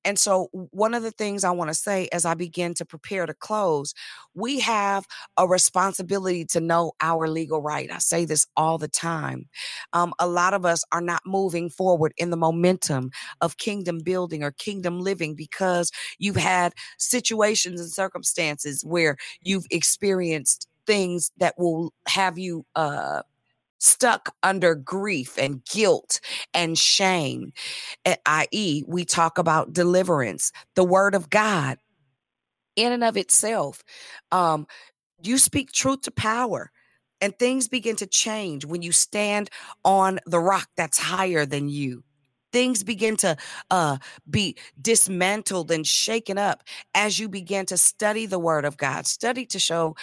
And so, one of the things I want to say as I begin to prepare to close, we have a responsibility to know our legal right. I say this all the time. Um, a lot of us are not moving forward in the momentum of kingdom building or kingdom living because you've had situations and circumstances where you've experienced things that will have you uh stuck under grief and guilt and shame, i.e., we talk about deliverance, the word of God in and of itself. Um, you speak truth to power. And things begin to change when you stand on the rock that's higher than you. Things begin to uh, be dismantled and shaken up as you begin to study the word of God, study to show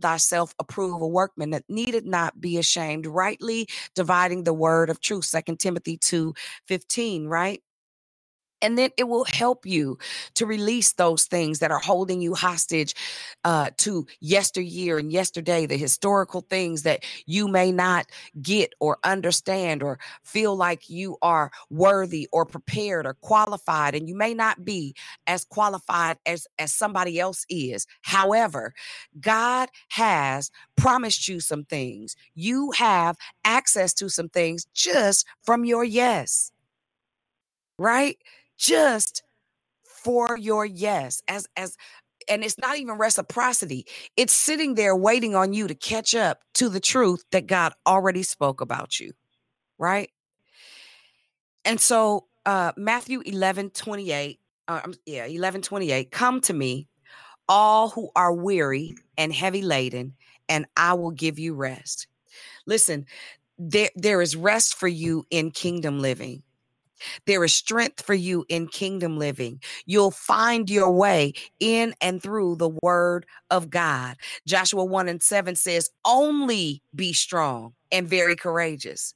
thyself approve a workman that needed not be ashamed rightly dividing the word of truth second timothy 2 15 right and then it will help you to release those things that are holding you hostage uh, to yesteryear and yesterday, the historical things that you may not get or understand or feel like you are worthy or prepared or qualified. And you may not be as qualified as, as somebody else is. However, God has promised you some things. You have access to some things just from your yes. Right? Just for your yes as as and it's not even reciprocity. It's sitting there waiting on you to catch up to the truth that god already spoke about you right? And so uh matthew 11 28 uh, yeah 11 28 come to me all who are weary and heavy laden and i will give you rest. Listen there there is rest for you in kingdom living there is strength for you in kingdom living. You'll find your way in and through the word of God. Joshua 1 and 7 says, Only be strong and very courageous.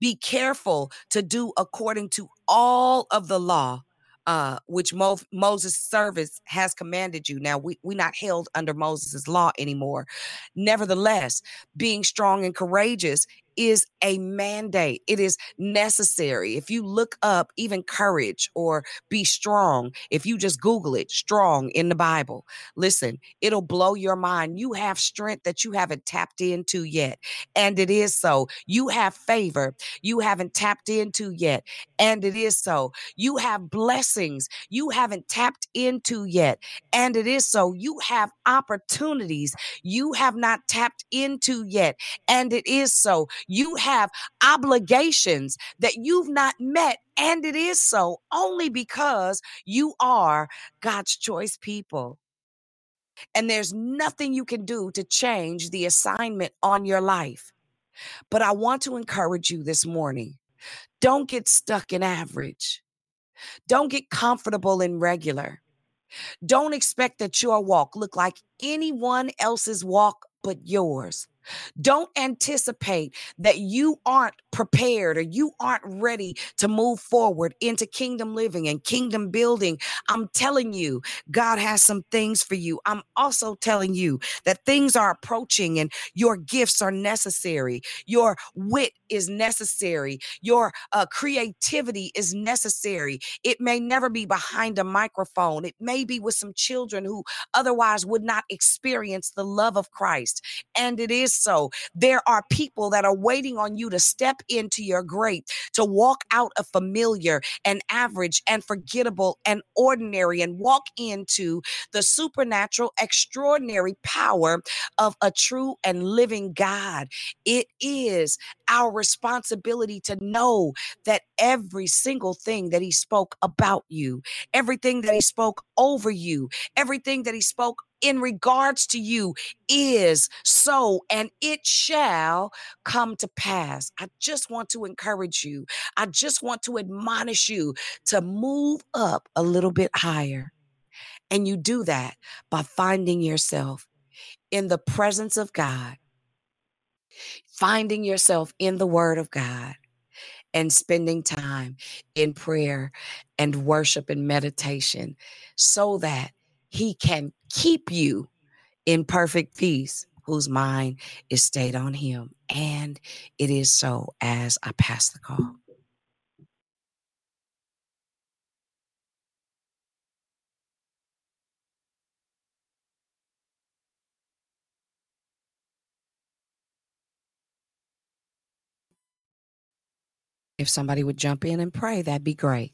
Be careful to do according to all of the law uh, which Mo- Moses' service has commanded you. Now, we, we're not held under Moses' law anymore. Nevertheless, being strong and courageous is a mandate. It is necessary. If you look up even courage or be strong, if you just Google it, strong in the Bible, listen, it'll blow your mind. You have strength that you haven't tapped into yet. And it is so. You have favor you haven't tapped into yet. And it is so. You have blessings you haven't tapped into yet. And it is so. You have opportunities you have not tapped into yet. And it is so. You have obligations that you've not met. And it is so only because you are God's choice people. And there's nothing you can do to change the assignment on your life. But I want to encourage you this morning don't get stuck in average, don't get comfortable in regular. Don't expect that your walk look like anyone else's walk but yours. Don't anticipate that you aren't prepared or you aren't ready to move forward into kingdom living and kingdom building. I'm telling you, God has some things for you. I'm also telling you that things are approaching and your gifts are necessary. Your wit is necessary. Your uh, creativity is necessary. It may never be behind a microphone, it may be with some children who otherwise would not experience the love of Christ. And it is so. There are people that are waiting on you to step into your great, to walk out of familiar and average and forgettable and ordinary and walk into the supernatural, extraordinary power of a true and living God. It is our responsibility to know that every single thing that He spoke about you, everything that He spoke over you, everything that He spoke in regards to you is so and it shall come to pass. I just want to encourage you. I just want to admonish you to move up a little bit higher. And you do that by finding yourself in the presence of God, finding yourself in the Word of God, and spending time in prayer and worship and meditation so that He can keep you in perfect peace, whose mind is stayed on Him. And it is so as I pass the call. If somebody would jump in and pray, that'd be great.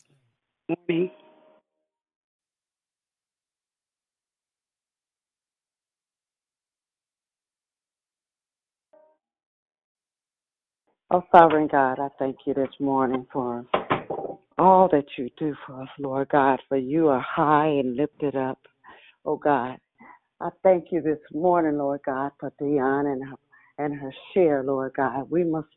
Morning. Oh, sovereign God, I thank you this morning for all that you do for us, Lord God, for you are high and lifted up. Oh God, I thank you this morning, Lord God, for Dion and her, and her share, Lord God. We must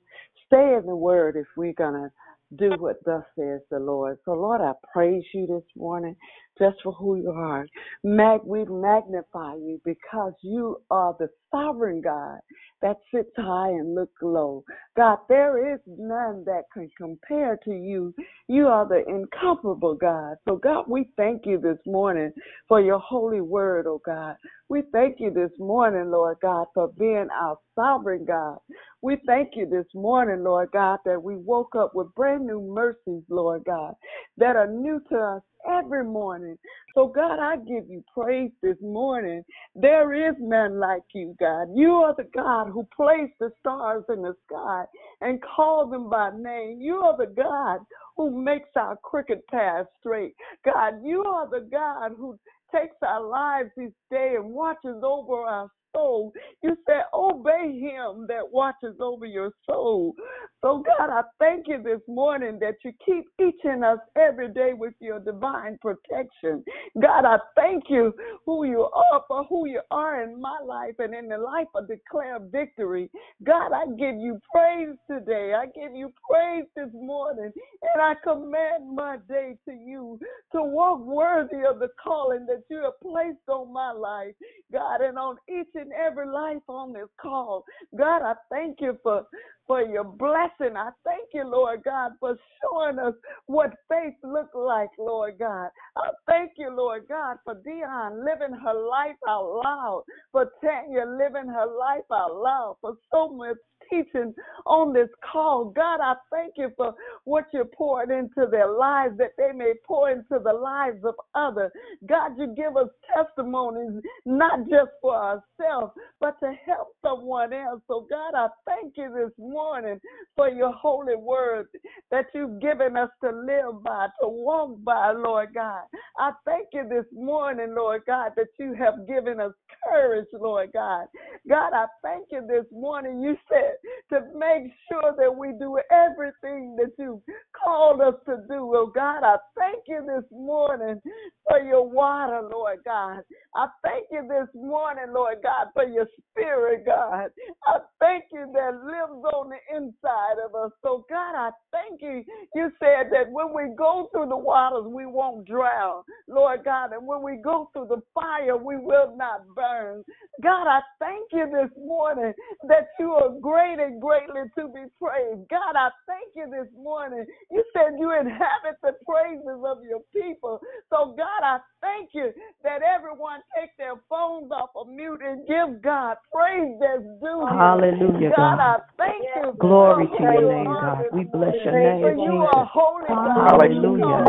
stay in the word if we're going to do what thus says the Lord. So, Lord, I praise you this morning just for who you are. Mag, we magnify you because you are the sovereign God that sits high and looks low. God, there is none that can compare to you. You are the incomparable God. So, God, we thank you this morning for your holy word, oh God. We thank you this morning, Lord God, for being our sovereign God. We thank you this morning, Lord God, that we woke up with brand new mercies, Lord God, that are new to us every morning. So, God, I give you praise this morning. There is none like you, God. You are the God who placed the stars in the sky and called them by name. You are the God who makes our crooked path straight. God, you are the God who takes our lives each day and watches over our soul. You said, Obey him that watches over your soul. So, God, I thank you this morning that you keep each and us every day with your divine protection. God, I thank you who you are for who you are in my life and in the life of Declare Victory. God, I give you praise today. I give you praise this morning, and I command my day to you to walk worthy of the calling that you have placed on my life, God, and on each and every life on this call. God, I thank you for for your blessing. I thank you, Lord God, for showing us what faith looks like, Lord God. I thank you, Lord God, for Dion living her life out loud, for Tanya living her life out loud, for so much teaching on this call. God, I thank you for what you're pouring into their lives that they may pour into the lives of others. God, you give us testimonies not just for ourselves, but to help someone else. So, God, I thank you this morning for your holy word that you've given us to live by, to walk by, Lord God. I thank you this morning, Lord God, that you have given us courage, Lord God. God, I thank you this morning. You said to make sure that we do everything that you called us to do. Oh God, I thank you this morning for your water, Lord God. I thank you this morning, Lord God, for your spirit, God. I thank you that lives on the inside of us. So, God, I thank you. You said that when we go through the waters, we won't drown, Lord God. And when we go through the fire, we will not burn. God, I thank you this morning that you are great great and greatly to be praised. God, I thank you this morning. You said you inhabit the praises of your people. So, God, I thank you that everyone take their phones off of mute and give God praise that's due. Hallelujah, God. God. I thank you. Glory to your name, God. We bless your name, for you Jesus. Are holy, God. Hallelujah.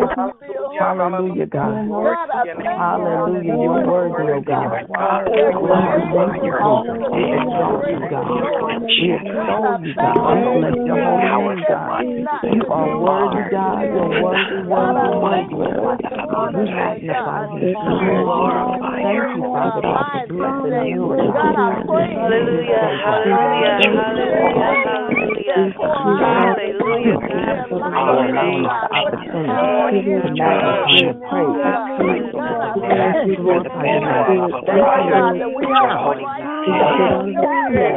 Hallelujah, God. Hallelujah. You're worthy, oh God. God. God. God. You are worthy, God. You're worthy, worthy, worthy. You. Thank you, God, you. Hallelujah, hallelujah, hallelujah, hallelujah. You, you, you,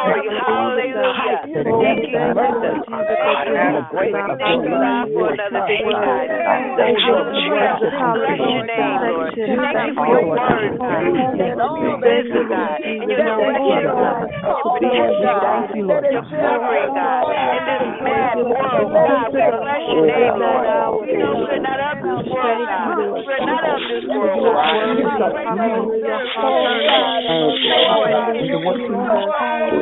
Hallelujah. Thank you, Jesus. Thank you, God, for another day, God. Thank you, Jesus. Bless your name, Lord. Thank you for your word, God. Thank you, God. And your direction, God. Your protection, God. Your covering, God. In this mad world, we bless your name, Lord. We're not this world, God. We're not this world, God.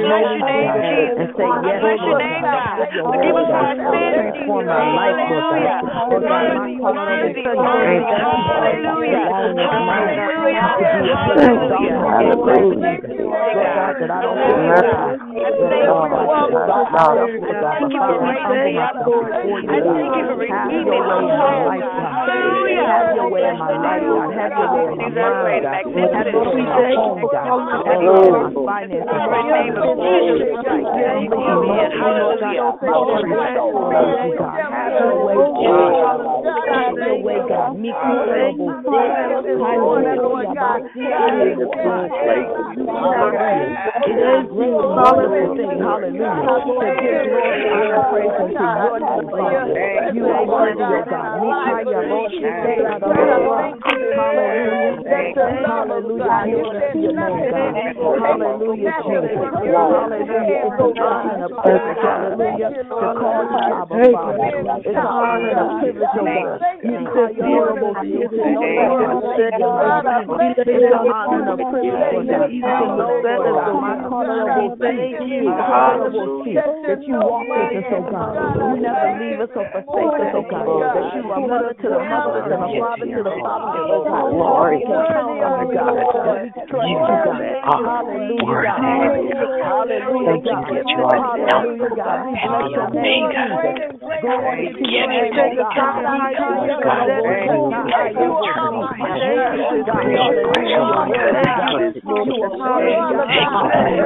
Bless your name, Jesus. And Bless your name, God. Give us our sins. Hallelujah. Hallelujah. Hallelujah. Hallelujah. Hallelujah. Hallelujah. Hallelujah. Hallelujah. Thank you Hallelujah. Hallelujah you. Hallelujah. Hallelujah. Hallelujah, you honorable things, honorable feet, that you walk with us, oh God. You never leave us or forsake us, oh God. That you are mother to the to the father, to the oh God. Glory to God. You, God. Hallelujah. Thank you that you are the Alpha and the Omega. You. Thank you,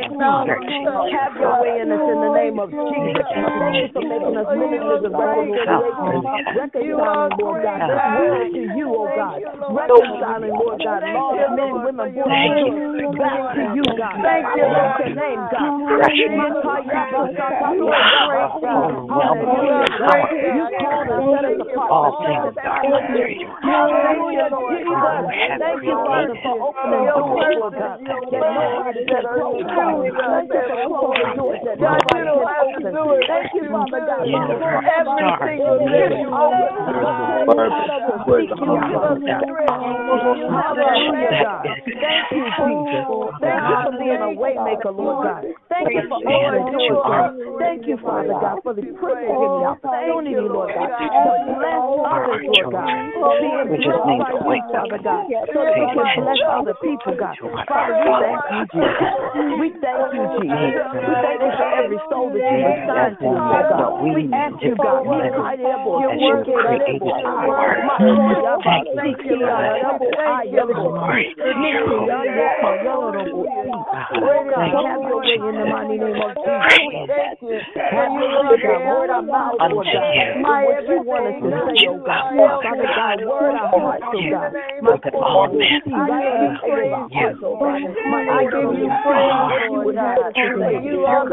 Have your way in us in the name of Jesus. Thank you for making us ministers of reconciliation. Reconciling, Lord God, this world to you, oh God. Reconciling, Lord God, lost men, women, boys, back to you, God. Thank you, Lord, your name, God. You, Hallelujah. You called us, set us apart. All things are under you. Hallelujah, Lord Thank you, Father, for opening doors, Lord God, that nobody can close. Thank you for closing doors that nobody can open. Thank you, Father God, for everything that you open. Hallelujah, God. Thank you, Jesus. Thank you for being a way maker, Lord God. Thank you for opening doors, God. Thank you, Father God, for the privilege and the opportunity, Lord God, to bless others, Lord God. Being blessed by you, Father God, so that we can bless other people, God. Father, we thank you, Jesus. We thank you, Jesus. We thank you for every soul that you assigned to God. We ask you, God, Oh God, have your. Thank you. Have to say, oh our hearts, oh. I you you would have us to say. God,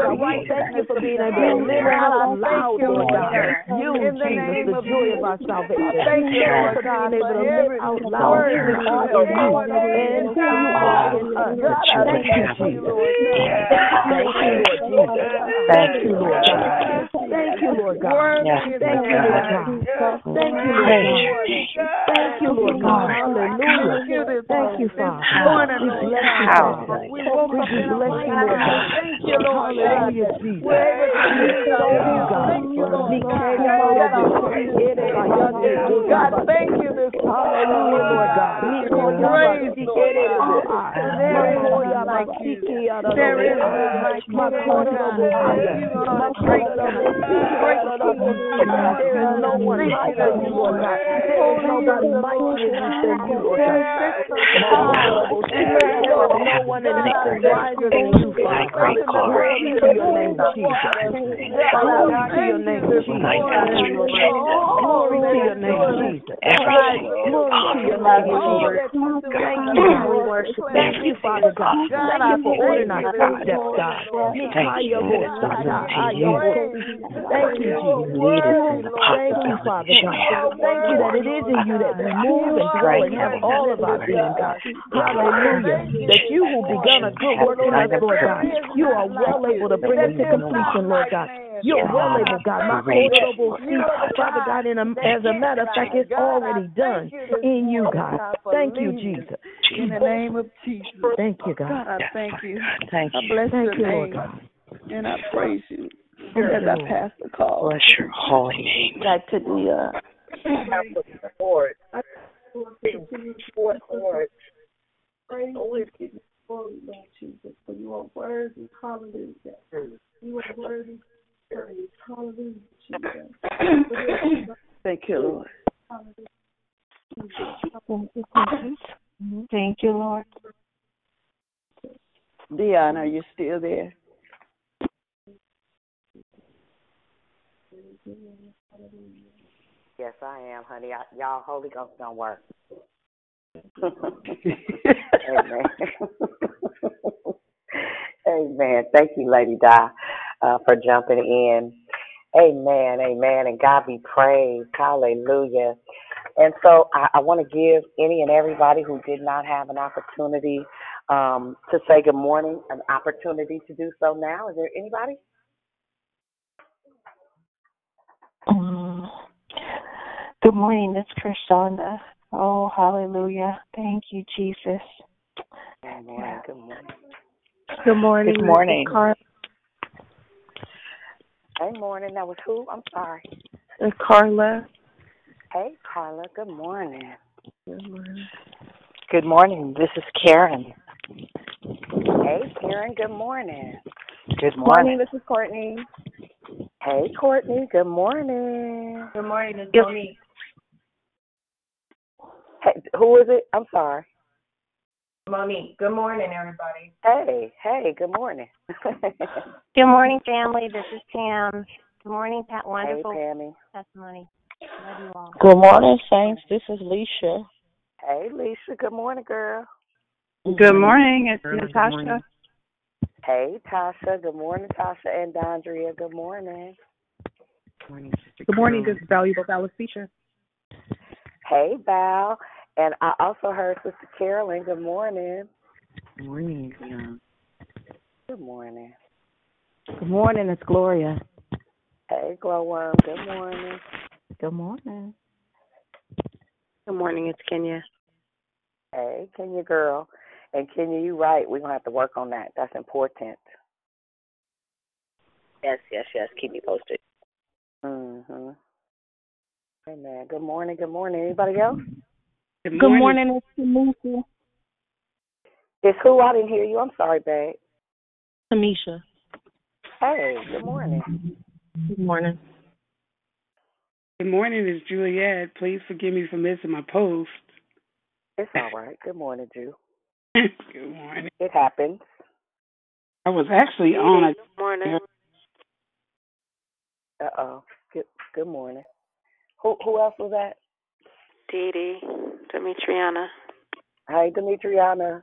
thank you for being able to live out loud, Lord God. You, Jesus, the joy of our salvation. Thank you for being able to live out loud who we are you and who you are in us. Thank you, Jesus. Thank you, Lord Jesus. Thank you, Lord God. Thank you, Lord God. Thank you, Lord God. Thank you, Lord God. Thank you, Lord God. Hallelujah. Thank you, Father. We bless you, Father. We bless you, Lord God. Thank you, Lord. Hallelujah, Jesus. We extol you, God. God, thank you this Hallelujah, Lord God. Praise you. There is like my There is no one higher than you, Lord God. There is nobody mightier than you, Lord God. There is no one in heaven wiser than you, Father. Glory to your name, Jesus. Glory to your name, Jesus. Glory to your name, Jesus. Glory to your name, Jesus. Thank you. Thank you, Father God. Thank you for ordering our footsteps, God. Thank you, Jesus. Thank you, Father God. Thank you that it is in you that we move and dwell and have all of our being, God. Hallelujah. That you who begun a good work in us, Lord God, you are well able to bring it to completion, Lord God. You're well able, God. My quotable Father God, in um, a, as a matter of fact, it's already done in you, God. Thank you, Jesus. In the name of Jesus. Thank you, God. God, I thank you. Thank I bless Thank your you, Lord name. God. And I praise you Thank as I Lord. pass the call. Bless your holy name. Back to the uh, Lord. Lord, Lord. Always give you glory, Lord Jesus, for you are worthy. Hallelujah. You are worthy. Praise. Hallelujah, Jesus. Thank you, Lord. Thank you, Lord. Dion, are you still there? Yes, I am, honey. I, y'all, Holy Ghost don't work. Amen. amen. Thank you, Lady Di, uh, for jumping in. Amen, amen, and God be praised. Hallelujah. And so I, I want to give any and everybody who did not have an opportunity um, to say good morning an opportunity to do so now. Is there anybody? Mm. Good morning, it's Krishanda. Oh, hallelujah. Thank you, Jesus. Good morning. Good morning. Good morning. Good morning. Mrs. Car- Hey, morning. That was who? I'm sorry. uh, Carla. Hey, Carla. Good morning. Good morning. Good morning. This is Karen. Hey, Karen. Good morning. Good morning. this is Courtney. Hey, Courtney. Good morning. Good morning, it's Yes. Monique. Hey, who is it? I'm sorry. Monique. Good morning, everybody. Hey, hey, good morning. Good morning, family. This is Pam. Good morning, Pat. Wonderful Hey, Pammy. testimony. Love you all. Good morning, Saints. This is Leisha. Hey, Lisa. Good morning, girl. Good morning. It's Good Natasha. Morning. Hey, Tasha. Good morning, Tasha and Dondria. Good morning. Morning, Sister Good morning. Carol. This is valuable Alopecia. Hey, Val. And I also heard Sister Carolyn. Good morning. Morning, Dion. Good morning. Good morning. It's Gloria. Hey, Glowworm. Good morning. Good morning. Good morning, it's Kenya. Hey, Kenya girl. And Kenya, you're right. We're gonna have to work on that. That's important. Yes, yes, yes. Keep me posted. Mhm. Amen. Good morning. Good morning. Anybody else? Good morning. Good morning. morning, it's Tanisha. It's who? I didn't hear you. I'm sorry, babe. Tamisha. Hey, good morning. Good morning. Good morning, it's Juliet. Please forgive me for missing my post. It's all right. Good morning, Jew. Good morning. It happens. I was actually on a Good morning. Uh oh. Good good morning. Who who else was that? Dee Dee, Demetriana. Hi, Demetriana.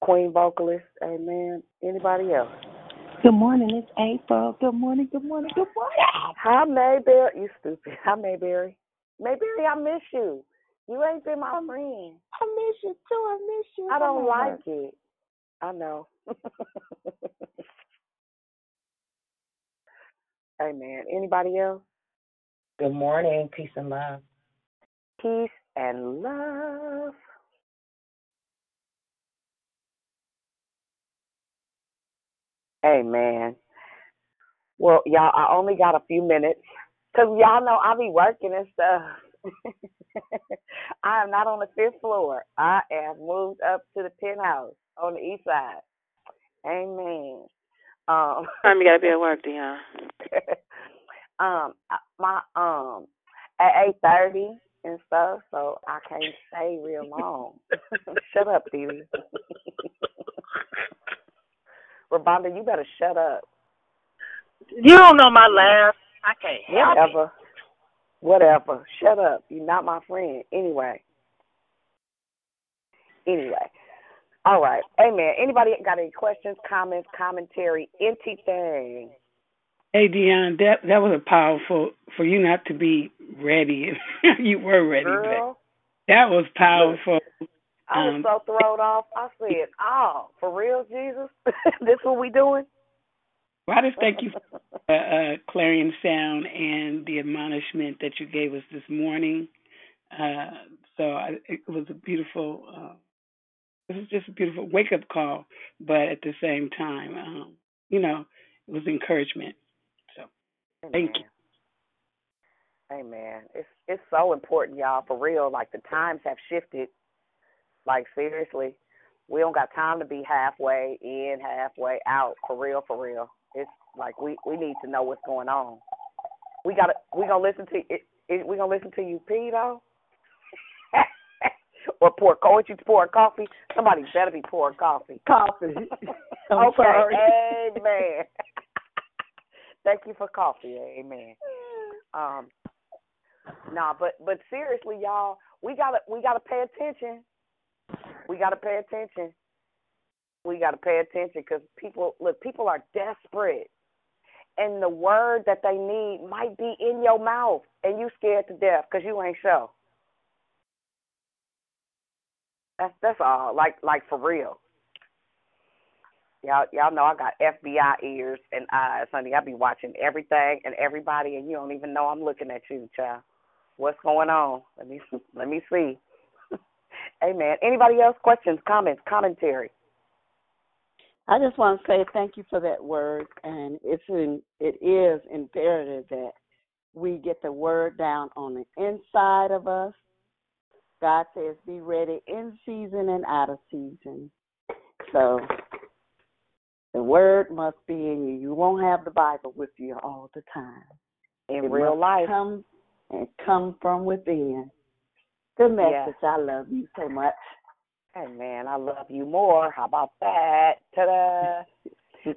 Queen vocalist. Amen. Anybody else? Good morning, it's April. Good morning, good morning, good morning. Hi, Mayberry. You stupid. Hi, Mayberry. Mayberry, I miss you. You ain't been my friend. I miss you too. I miss you. I don't Come like it. I know. Amen. Anybody else? Good morning. Peace and love. Peace and love. Amen. Well, y'all, I only got a few minutes because y'all know I be working and stuff. I am not on the fifth floor. I have moved up to the penthouse on the east side. Amen. Um, Time you gotta be at work, Dion. um, my um at eight thirty and stuff, so I can't stay real long. shut up, Dee Dee. Rabonda, you better shut up. You don't know my laugh. I can't help it. Whatever. Whatever. Shut up. You're not my friend. Anyway. Anyway. All right. Amen. Anybody got any questions, comments, commentary, anything? Hey Dion, that that was a powerful for you not to be ready. you were ready, Girl, but that was powerful. I was Um, so thrown off. I said, "Oh, for real, Jesus? this what we doing?" Well, I just thank you for uh, clarion sound and the admonishment that you gave us this morning. Uh, so I, it was a beautiful. Uh, it was just a beautiful wake up call, but at the same time, um, you know, it was encouragement. So thank you. Amen. It's it's so important, y'all. For real, like the times have shifted. Like seriously, we don't got time to be halfway in, halfway out. For real, for real. It's like we we need to know what's going on. We got to we gonna listen to it. it we gonna listen to you, P though. or pour co- what you pour coffee? Somebody better be pouring coffee. Coffee. I'm okay. sorry. Amen. Thank you for coffee. Amen. Um. Nah, but but seriously, y'all, we gotta we gotta pay attention. We gotta pay attention. We gotta pay attention because people look. People are desperate, and the word that they need might be in your mouth, and you scared to death because you ain't sure. That's that's all. Like like for real. Y'all y'all know I got FBI ears and eyes, honey. I be watching everything and everybody, and you don't even know I'm looking at you, child. What's going on? Let me let me see. Amen. Anybody else? Questions, comments, commentary? I just want to say thank you for that word, and it's in, it is imperative that we get the word down on the inside of us. God says, "Be ready in season and out of season." So the word must be in you. You won't have the Bible with you all the time. In it real must life. come and come from within. Good Yeah. message. I love you so much. Hey man, I love you more. How about that? Ta-da!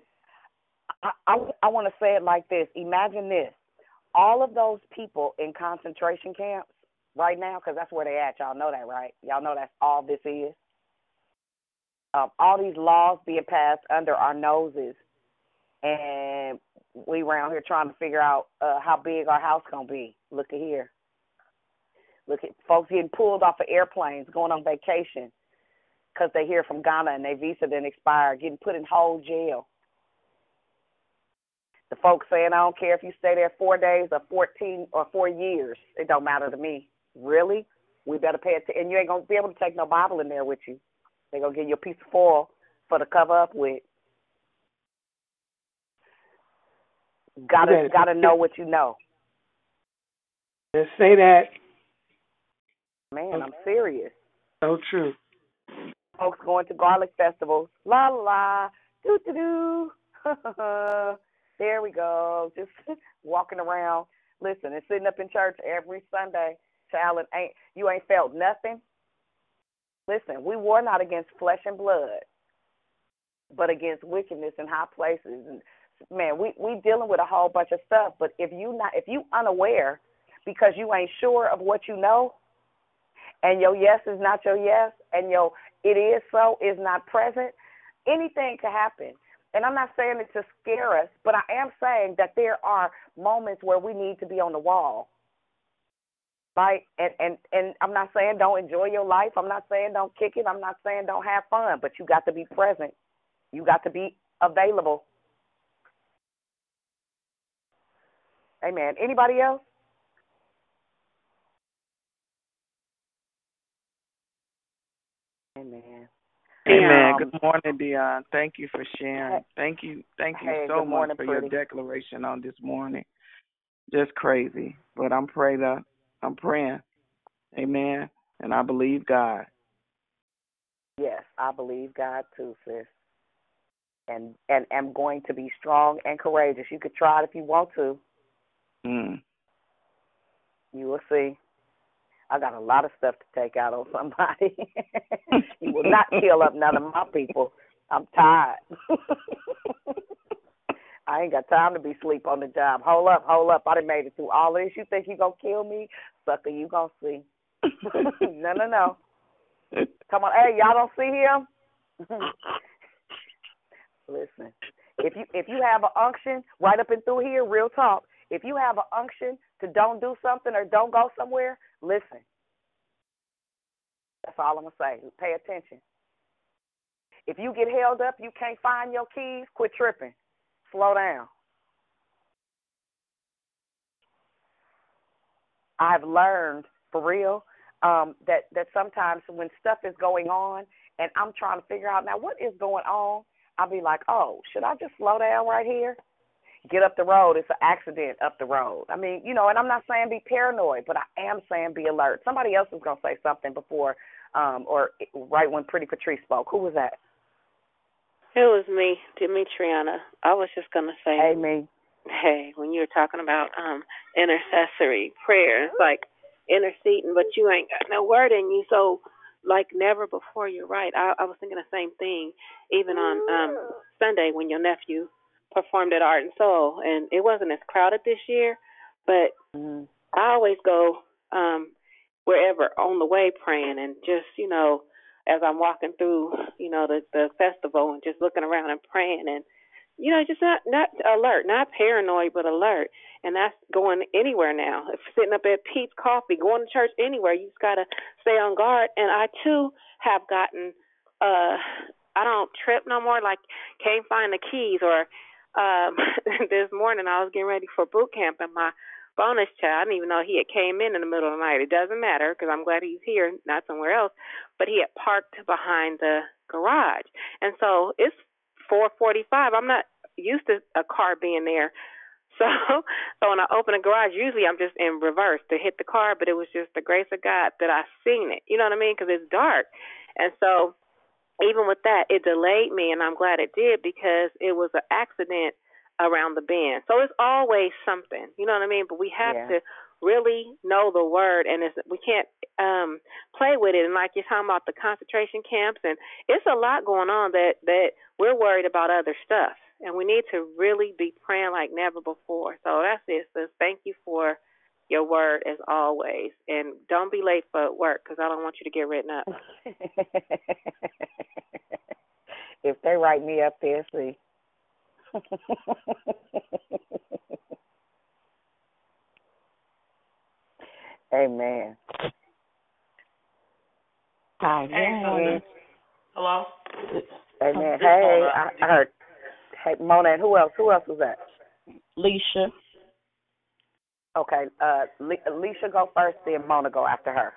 I I, I want to say it like this. Imagine this: all of those people in concentration camps right now, because that's where they at. Y'all know that, right? Y'all know that's all this is. Um, all these laws being passed under our noses, and we around here trying to figure out uh, how big our house gonna be. Look at here. Look at folks getting pulled off of airplanes, going on vacation because they hear from Ghana and their visa didn't expire, getting put in whole jail. The folks saying, I don't care if you stay there four days or 14 or four years. It don't matter to me. Really? We better pay attention. And you ain't going to be able to take no Bible in there with you. They're going to give you a piece of foil for to cover up with. Gotta gotta know what you know. Let's say that. Man, oh. I'm serious. So true. Folks going to garlic festivals. La la la. Doo doo doo. there we go. Just walking around. Listen, and sitting up in church every Sunday. Child, ain't you ain't felt nothing. Listen, we war not against flesh and blood, but against wickedness in high places. And man, we we dealing with a whole bunch of stuff. But if you not if you unaware because you ain't sure of what you know, and your yes is not your yes, and your it is so is not present, anything could happen. And I'm not saying it to scare us, but I am saying that there are moments where we need to be on the wall. Right? And and and I'm not saying don't enjoy your life. I'm not saying don't kick it. I'm not saying don't have fun, but you got to be present. You got to be available. Amen. Anybody else? Amen. Amen. Good morning, Dion. Thank you for sharing. Thank you. Thank you Hey, so much morning, for pretty. your declaration on this morning. Just crazy. But I'm prayed up. I'm praying. Amen. And I believe God. Yes, I believe God too, sis. And and am going to be strong and courageous. You could try it if you want to. Mm. You will see. I got a lot of stuff to take out on somebody. you will not kill up none of my people. I'm tired. I ain't got time to be sleep on the job. Hold up, hold up. I done made it through all of this. You think you gonna kill me? Sucker, you gonna see. no, no, no. Come on, hey, y'all don't see him? Listen, if you if you have an unction right up and through here, real talk. If you have an unction to don't do something or don't go somewhere, listen. That's all I'm gonna say. Pay attention. If you get held up, you can't find your keys. Quit tripping. Slow down. I've learned for real um, that that sometimes when stuff is going on and I'm trying to figure out now what is going on, I'll be like, oh, should I just slow down right here? Get up the road. It's an accident up the road. I mean, you know, and I'm not saying be paranoid, but I am saying be alert. Somebody else was gonna say something before, um, or right when Pretty Patrice spoke. Who was that? It was me, Demetriana. I was just gonna say, Hey, me. hey, when you were talking about um intercessory prayer, it's like interceding, but you ain't got no word in you. So, like never before, you're right. I, I was thinking the same thing, even on um Sunday when your nephew performed at Art and Soul, and it wasn't as crowded this year, but I always go um wherever on the way praying and just you know as I'm walking through you know the the festival and just looking around and praying and you know just not not alert not paranoid but alert. And that's going anywhere now. If sitting up at Peet's Coffee going to church anywhere you just gotta stay on guard. And I too have gotten uh I don't trip no more like can't find the keys or um this morning I was getting ready for boot camp and my bonus child I didn't even know he had came in in the middle of the night. It doesn't matter because I'm glad he's here not somewhere else. But he had parked behind the garage. And so it's 4:45 I'm not used to a car being there. So so when I open the garage usually I'm just in reverse to hit the car but it was just the grace of God that I seen it. You know what I mean? Because it's dark. And so even with that, it delayed me, and I'm glad it did because it was an accident around the bend. So it's always something, you know what I mean? But we have Yeah. to really know the word, and it's, we can't um play with it and like you're talking about the concentration camps and it's a lot going on that that we're worried about other stuff and we need to really be praying like never before so that's it sis thank you for your word as always and don't be late for work because i don't want you to get written up if they write me up there see Amen. Hi. Hey. Hello. Amen. Hey, I, I heard. Hey, Mona, and who else? Who else was that? Leisha. Okay, uh, Le- Alicia go first, then Mona go after her.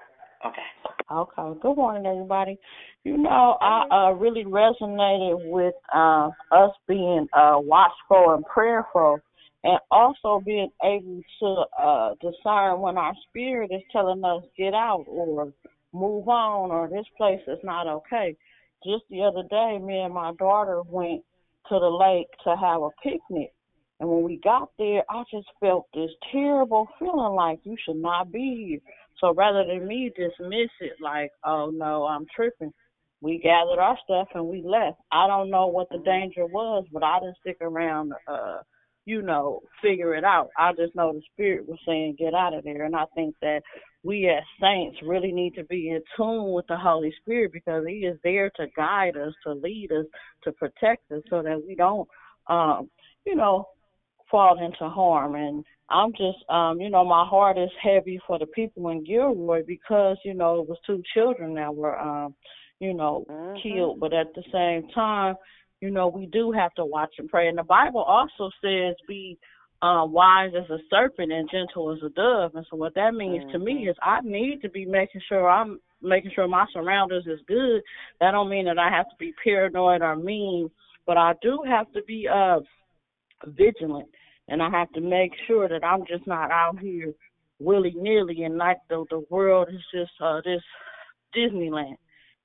Okay. Okay. Good morning, everybody. You know, I uh, really resonated with uh, us being uh, watchful and prayerful, and also being able to uh, discern when our spirit is telling us get out or move on or this place is not okay. Just the other day, me and my daughter went to the lake to have a picnic. And when we got there, I just felt this terrible feeling like you should not be here. So rather than me dismiss it like, oh no, I'm tripping, we gathered our stuff and we left. I don't know what the danger was, but I didn't stick around, uh, you know, figure it out. I just know the spirit was saying get out of there. And I think that we as saints really need to be in tune with the Holy Spirit because He is there to guide us, to lead us, to protect us so that we don't, um, you know, fall into harm. And I'm just, um, you know, my heart is heavy for the people in Gilroy because, you know, it was two children that were, um, you know, killed. But at the same time, you know, we do have to watch and pray. And the Bible also says be uh, wise as a serpent and gentle as a dove. And so what that means to me is I need to be making sure I'm making sure my surroundings is good. That don't mean that I have to be paranoid or mean, but I do have to be uh vigilant and I have to make sure that I'm just not out here willy nilly and like the the world is just uh this Disneyland.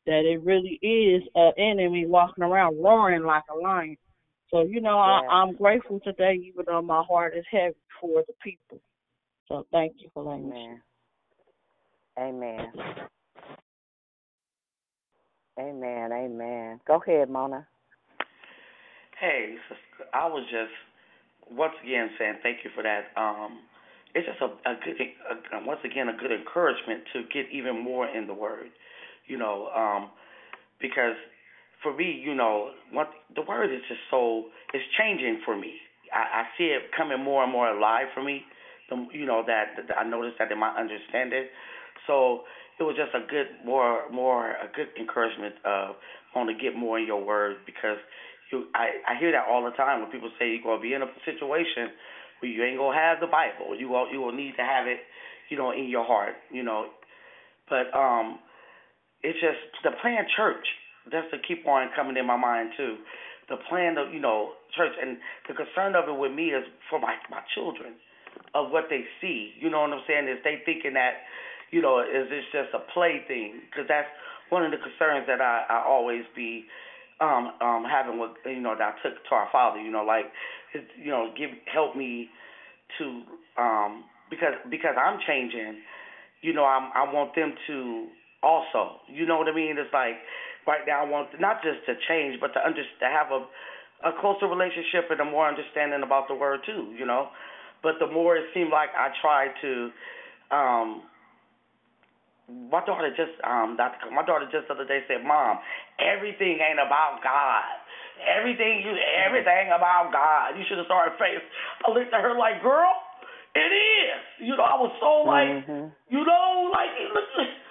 That it really is an enemy walking around roaring like a lion. So, you know, I, Yeah. I'm grateful today even though my heart is heavy for the people. So thank you for letting me share. Amen. Amen. Amen. Go ahead, Mona. Hey, I was just once again saying thank you for that. Um, it's just a, a good, a, once again, a good encouragement to get even more in the Word. You know, um, because for me, you know, what the Word is just so it's changing for me. I, I see it coming more and more alive for me. The, you know that, that I noticed that in my understanding. So it was just a good, more, more a good encouragement of want to get more in your Word because you I I hear that all the time when people say you're gonna be in a situation where you ain't gonna have the Bible. You will you will need to have it, you know, in your heart, you know. But um it's just the plan church. That's to keep on coming in my mind too. The plan of you know church and the concern of it with me is for my my children of what they see. You know what I'm saying? Is they thinking that you know is this just a play thing? Because that's one of the concerns that I I always be um um having with you know that I took to our father. You know like you know give help me to um because because I'm changing. You know I'm I want them to also. You know what I mean? It's like right now I want not just to change, but to under to have a a closer relationship and a more understanding about the word too. You know, but the more it seemed like I tried to, um, my daughter just um, not my daughter just the other day said, "Mom, everything ain't about God." Everything you, everything about God. You should have started face. I looked at her like, girl, it is. You know, I was so like, mm-hmm. you know, like,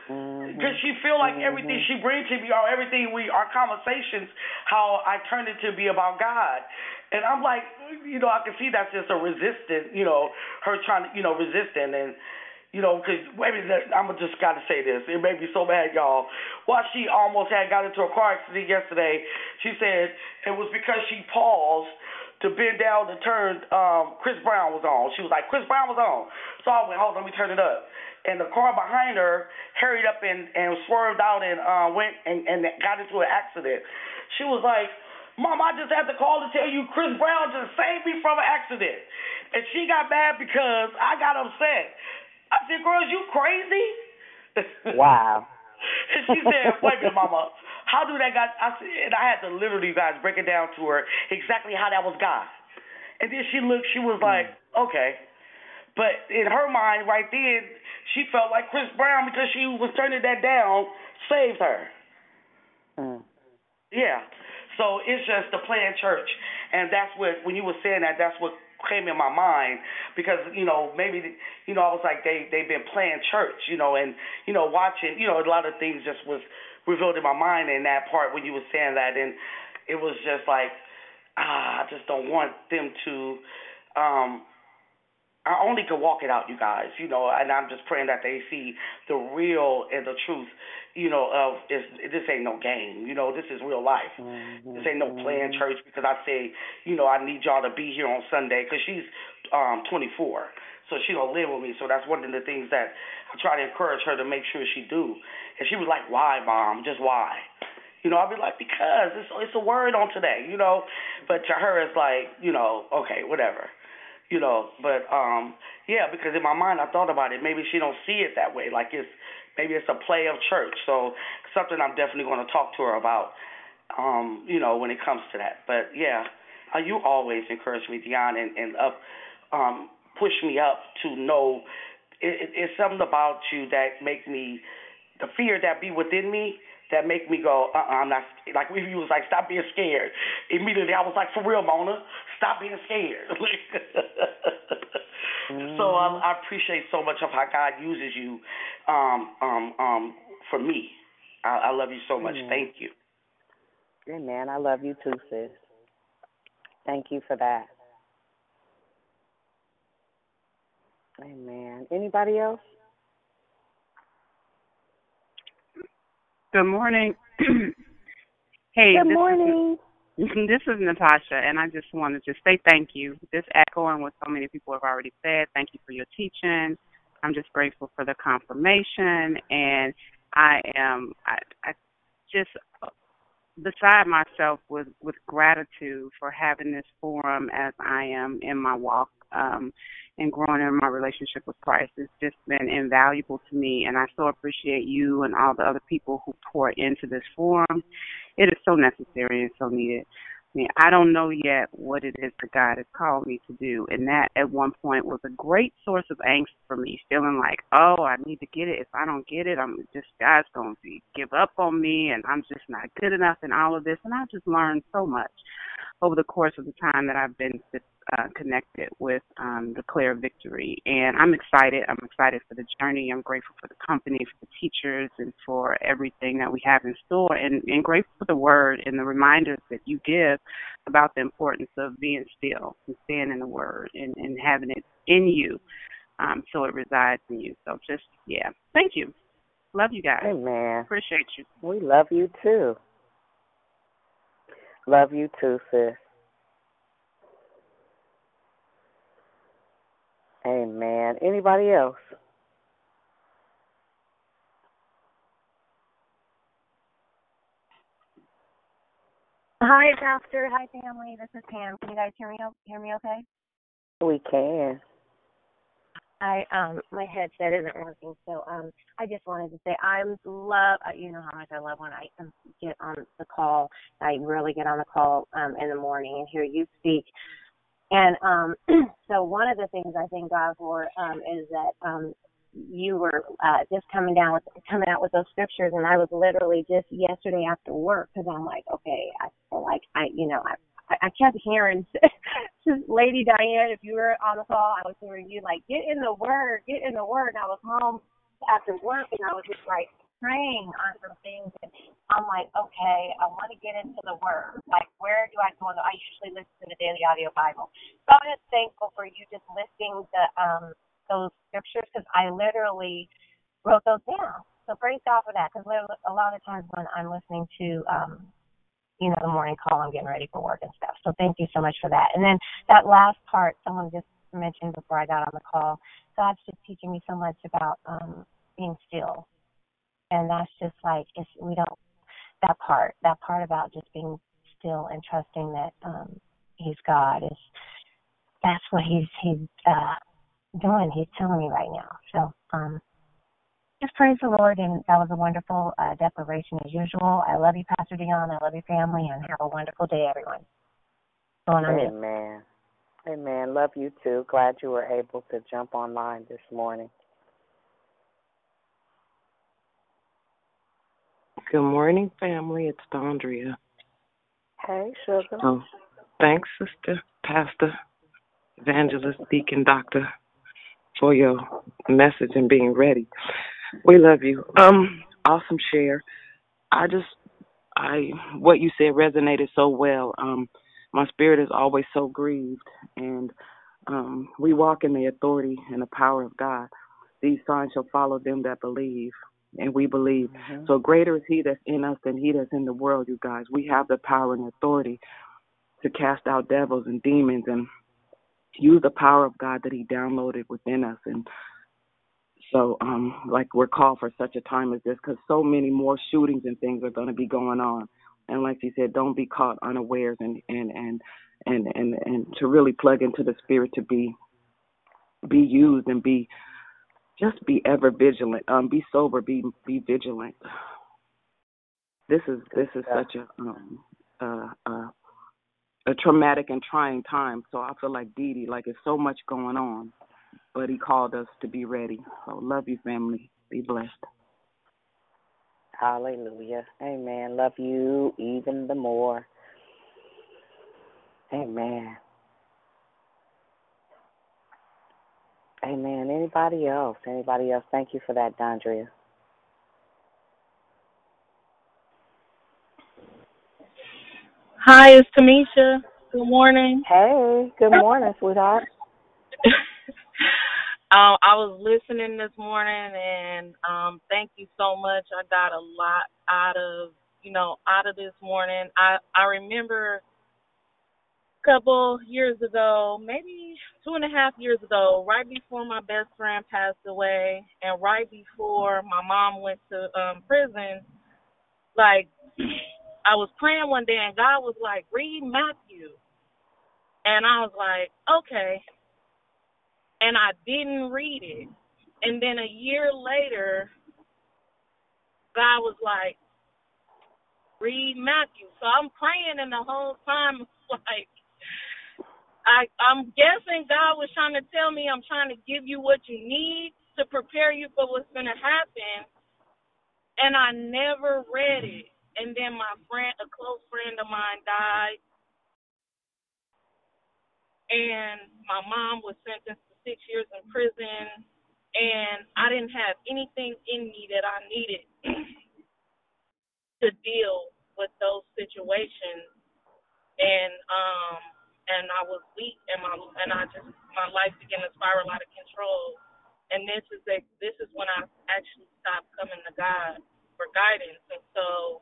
mm-hmm. because she feel like everything mm-hmm. she brings to me, or everything we, our conversations, how I turned it to be about God. And I'm like, you know, I can see that's just a resistant, you know, her trying to, you know, resisting and. You know, because maybe that, I'm just got to say this. It made me so mad, y'all. Why she almost had got into a car accident yesterday. She said it was because she paused to bend down to turn. Um, Chris Brown was on. She was like, Chris Brown was on. So I went, hold on, let me turn it up. And the car behind her hurried up and, and swerved out and uh, went and, and got into an accident. She was like, Mom, I just had to call to tell you Chris Brown just saved me from an accident. And she got mad because I got upset. I said, girl, is you crazy? Wow. and she said, "Wait a minute, Mama. How do that guy?" I said, and I had to literally, guys, break it down to her exactly how that was God. And then she looked. She was like, "Okay." But in her mind, right then, she felt like Chris Brown because she was turning that down saved her. Mm. Yeah. So it's just the playing church, and that's what when you were saying that, that's what came in my mind because you know maybe you know I was like they they've been playing church, you know, and you know watching, you know, a lot of things just was revealed in my mind in that part when you were saying that, and it was just like ah, I just don't want them to. um I only can walk it out, you guys, you know, and I'm just praying that they see the real and the truth, you know, of is this ain't no game, you know, this is real life. Mm-hmm. This ain't no playing church because I say, you know, I need y'all to be here on Sunday because she's um 24, so she don't live with me. So that's one of the things that I try to encourage her to make sure she do. And she was like, "Why, mom? Just why?" You know, I'll be like, "Because it's it's a word on today," you know. But to her, it's like, you know, okay, whatever you know but um yeah because in my mind i thought about it. Maybe she don't see it that way. Like it's maybe it's a play of church. So something i'm definitely going to talk to her about um you know when it comes to that. But yeah uh, you always encourage me dion and and up um push me up to know. It, it, it's something about you that make me the fear that be within me that make me go, uh, uh I'm not like if you was like, stop being scared. Immediately, I was like, for real, Mona, stop being scared. Mm-hmm. So I, I appreciate so much of how God uses you, um, um, um, for me. I, I love you so much. Amen. Thank you. Amen. I love you too, sis. Thank you for that. Amen. Anybody else? Good morning. hey, Good this morning. Is, this is Natasha, and I just wanted to say thank you. Just echoing what so many people have already said. Thank you for your teaching. I'm just grateful for the confirmation, and I am I, I just beside myself with with gratitude for having this forum as I am in my walk um and growing in my relationship with Christ. It's just been invaluable to me and I so appreciate you and all the other people who pour into this forum. It is so necessary and so needed. I mean, I don't know yet what it is that God has called me to do. And that at one point was a great source of angst for me, feeling like, oh, I need to get it. If I don't get it, I'm just, God's going to give up on me and I'm just not good enough and all of this. And I just learned so much over the course of the time that I've been uh, connected with um, Declare Victory. And I'm excited. I'm excited for the journey. I'm grateful for the company, for the teachers, and for everything that we have in store. And, and grateful for the word and the reminders that you give about the importance of being still and staying in the word and, and having it in you um, so it resides in you. So just, yeah, thank you. Love you guys. Amen. Appreciate you. We love you too. Love you too, sis. Amen. Anybody else? Hi, Pastor. Hi, family. This is Pam. Can you guys hear me? Hear me okay? We can. I um my headset isn't working, so um I just wanted to say I love uh, you know how much I love when I um, get on the call. I really get on the call um in the morning and hear you speak. And um so one of the things I thank God for um is that um you were uh just coming down with coming out with those scriptures and I was literally just yesterday after work because I'm like okay I feel like I you know I I kept hearing Lady Diane, if you were on the call, I was hearing you like, get in the word, get in the word. And I was home after work and I was just like praying on some things. And I'm like, okay, I want to get into the word. Like, where do I go? I usually listen to the Daily Audio Bible. So I'm just thankful for you just listing the um those scriptures because I literally wrote those down. So praise God for that because a lot of times when I'm listening to um you know, the morning call. I'm getting ready for work and stuff. So thank you so much for that. And then that last part, someone just mentioned before I got on the call, God's just teaching me so much about um being still. And that's just like it's we don't that part, that part about just being still and trusting that um he's God is that's what he's he's uh doing. He's telling me right now. So um just praise the Lord, and that was a wonderful uh, declaration as usual. I love you, Pastor Dion. I love your family, and have a wonderful day, everyone. Going on you. Amen. Amen. Love you too. Glad you were able to jump online this morning. Good morning, family. It's Dondria. Hey, sugar. Oh, thanks, sister, pastor, evangelist, deacon, doctor, for your message and being ready. We love you. Um, awesome share. I just, I, what you said resonated so well. Um, my spirit is always so grieved, and um, we walk in the authority and the power of God. These signs shall follow them that believe, and we believe. Mm-hmm. So greater is He that's in us than He that's in the world, you guys. We have the power and authority to cast out devils and demons and use the power of God that He downloaded within us. And so, um, like we're called for such a time as this, because so many more shootings and things are going to be going on. And like you said, don't be caught unawares, and and and and and and to really plug into the Spirit to be be used and be just be ever vigilant. Um, be sober. Be be vigilant. This is this is such a um uh uh a traumatic and trying time. So I feel like Dee Dee, like it's so much going on, but He called us to be ready. So love you, family. Be blessed. Hallelujah. Amen. Love you even the more. Amen. Amen. Anybody else? Anybody else? Thank you for that, Dondria. Hi, it's Tamisha. Good morning. Hey, good morning, sweetheart. um, I was listening this morning, and um, thank you so much. I got a lot out of you know out of this morning. I I remember a couple years ago, maybe two and a half years ago, right before my best friend passed away, and right before my mom went to um, prison, like I was praying one day, and God was like, "Read Matthew," and I was like, "Okay." And I didn't read it. And then a year later, God was like, read Matthew. So I'm praying, and the whole time, like, I, I'm guessing God was trying to tell me, I'm trying to give you what you need to prepare you for what's going to happen. And I never read it. And then my friend, a close friend of mine, died. And my mom was sentenced to six years in prison. And I didn't have anything in me that I needed to deal with those situations. And um and I was weak and my and I just my life began to spiral out of control. And this is a, this is when I actually stopped coming to God for guidance. And so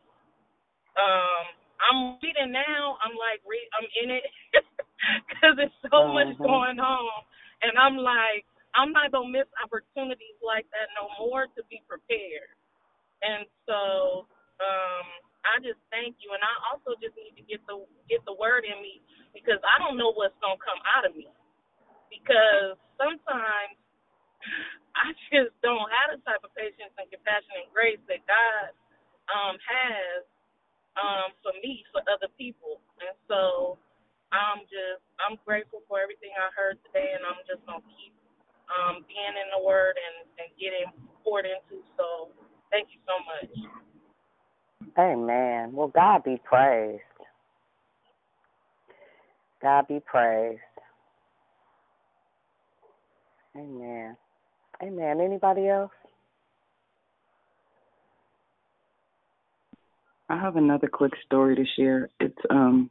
um I'm reading now. I'm like read I'm in it because there's so much Mhm. going on, and I'm like I'm not gonna miss opportunities like that no more to be prepared. And so um I just thank you, and I also just need to get the get the word in me because I don't know what's gonna come out of me because sometimes I just don't have the type of patience and compassion and grace that God um has um for me for other people. And so I'm just I'm grateful for everything I heard today and I'm just gonna keep um being in the word and, and getting poured into. So thank you so much. Amen. Well, God be praised. God be praised. Amen. Amen. Anybody else? I have another quick story to share. It's um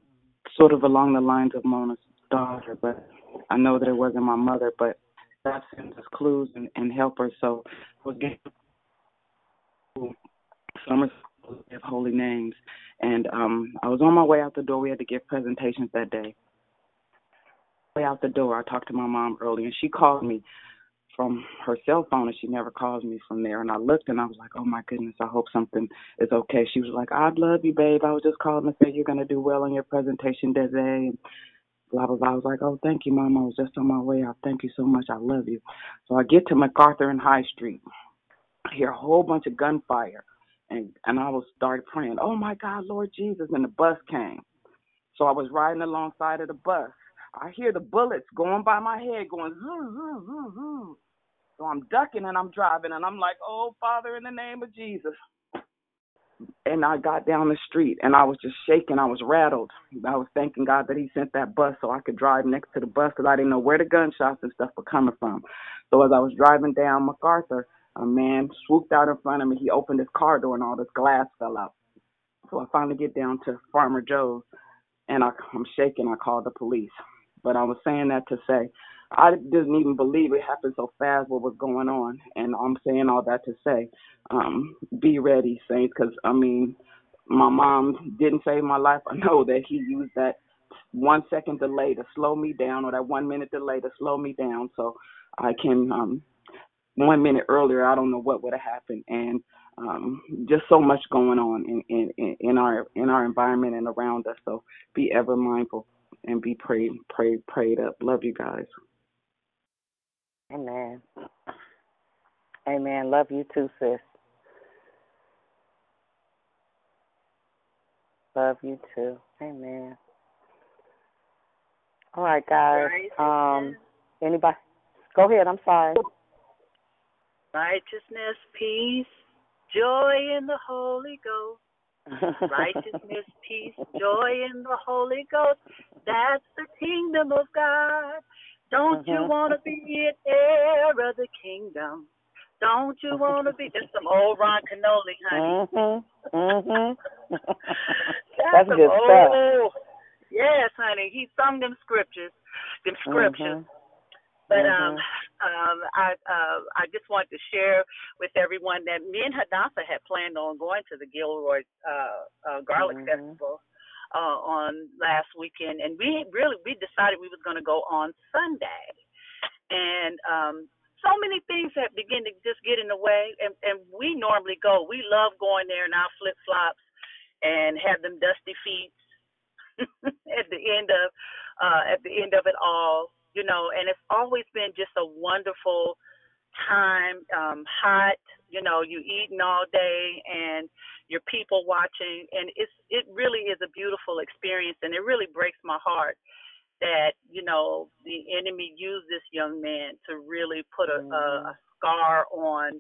sort of along the lines of Mona's daughter, but I know that it wasn't my mother, but God sends us clues and, and helpers. So I was getting summer school of holy names, and um I was on my way out the door. We had to give presentations that day. Way out the door, I talked to my mom early, and she called me from her cell phone, and she never calls me from there. And I looked, and I was like, "Oh my goodness, I hope something is okay." She was like, "I love you, babe. I was just calling to say you're gonna do well on your presentation, Desiree." And blah blah blah. I was like, "Oh, thank you, mom. I was just on my way out. Thank you so much. I love you." So I get to MacArthur and High Street, I hear a whole bunch of gunfire, and and I was started praying. Oh my God, Lord Jesus! And the bus came, so I was riding alongside of the bus. I hear the bullets going by my head, going zoo zoo zoo zoo. So I'm ducking and I'm driving, and I'm like, Oh Father, in the name of Jesus. And I got down the street and I was just shaking. I was rattled. I was thanking God that He sent that bus so I could drive next to the bus because I didn't know where the gunshots and stuff were coming from. So as I was driving down MacArthur, a man swooped out in front of me. He opened his car door and all this glass fell out. So I finally get down to Farmer Joe's and I, I'm shaking. I called the police. But I was saying that to say I didn't even believe it happened so fast. What was going on? And I'm saying all that to say, um, be ready, saints, because I mean, my mom didn't save my life. I know that he used that one second delay to slow me down, or that one minute delay to slow me down, so I can. um One minute earlier, I don't know what would have happened, and um just so much going on in, in in our in our environment and around us. So be ever mindful and be prayed prayed prayed up. Love you guys. Amen. Amen. Love you too, sis. Love you too. Amen. All right, guys. Um, anybody? Go ahead. I'm sorry. Righteousness, peace, joy in the Holy Ghost. Righteousness, peace, joy in the Holy Ghost. That's the kingdom of God. Don't you Mhm. want to be an heir of the kingdom? Don't you want to be? That's some old Ron Kenoly, honey. Mhm. Mhm. That's, That's some good stuff. old. Yes, honey. He sung them scriptures, them scriptures. Mhm. But um, Mhm. Um, I uh, I just wanted to share with everyone that me and Hadassah had planned on going to the Gilroy uh, uh, Garlic Mhm. Festival uh, on last weekend, and we really we decided we was going to go on Sunday, and um, so many things have begin to just get in the way, and and we normally go. We love going there in our flip flops and have them dusty feet at the end of uh at the end of it all you know and it's always been just a wonderful time um hot you know you eating all day and you're people watching and it's it really is a beautiful experience and it really breaks my heart that you know the enemy used this young man to really put a, a, a scar on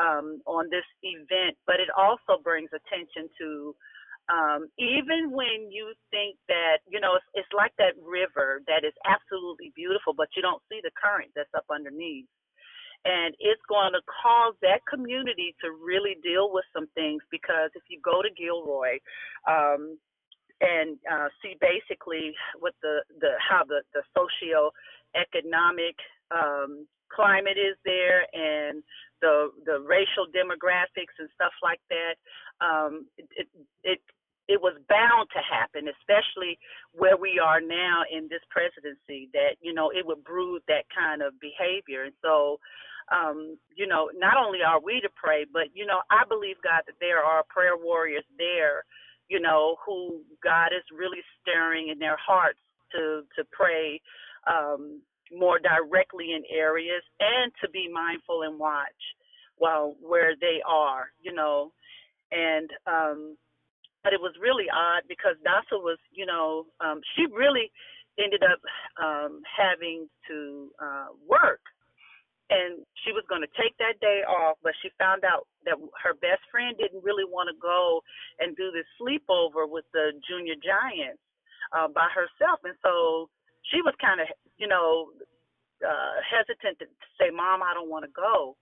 um on this event but it also brings attention to um, even when you think that you know it's, it's like that river that is absolutely beautiful, but you don't see the current that's up underneath, and it's going to cause that community to really deal with some things because if you go to Gilroy, um, and uh, see basically what the, the how the the socio economic um, climate is there and the the racial demographics and stuff like that. Um, it, it it was bound to happen, especially where we are now in this presidency. That you know it would brood that kind of behavior, and so um, you know, not only are we to pray, but you know, I believe God that there are prayer warriors there, you know, who God is really stirring in their hearts to to pray um, more directly in areas and to be mindful and watch while where they are, you know, and um, but it was really odd because Dasa was, you know, um, she really ended up um, having to uh, work. And she was going to take that day off, but she found out that her best friend didn't really want to go and do this sleepover with the junior giants uh, by herself, and so she was kind of, you know, uh, hesitant to say, "Mom, I don't want to go."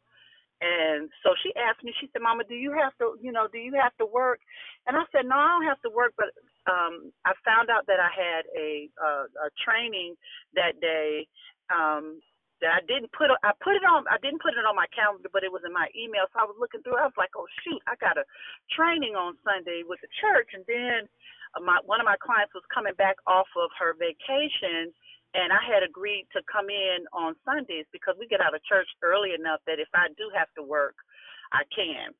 And so she asked me, she said, Mama, do you have to, you know, do you have to work? And I said, No, I don't have to work, but um I found out that I had a uh, a training that day um that I didn't put I put it on I didn't put it on my calendar, but it was in my email. So I was looking through. I was like, oh shoot, I got a training on Sunday with the church, and then uh, my one of my clients was coming back off of her vacation, and I had agreed to come in on Sundays because we get out of church early enough that if I do have to work, I can.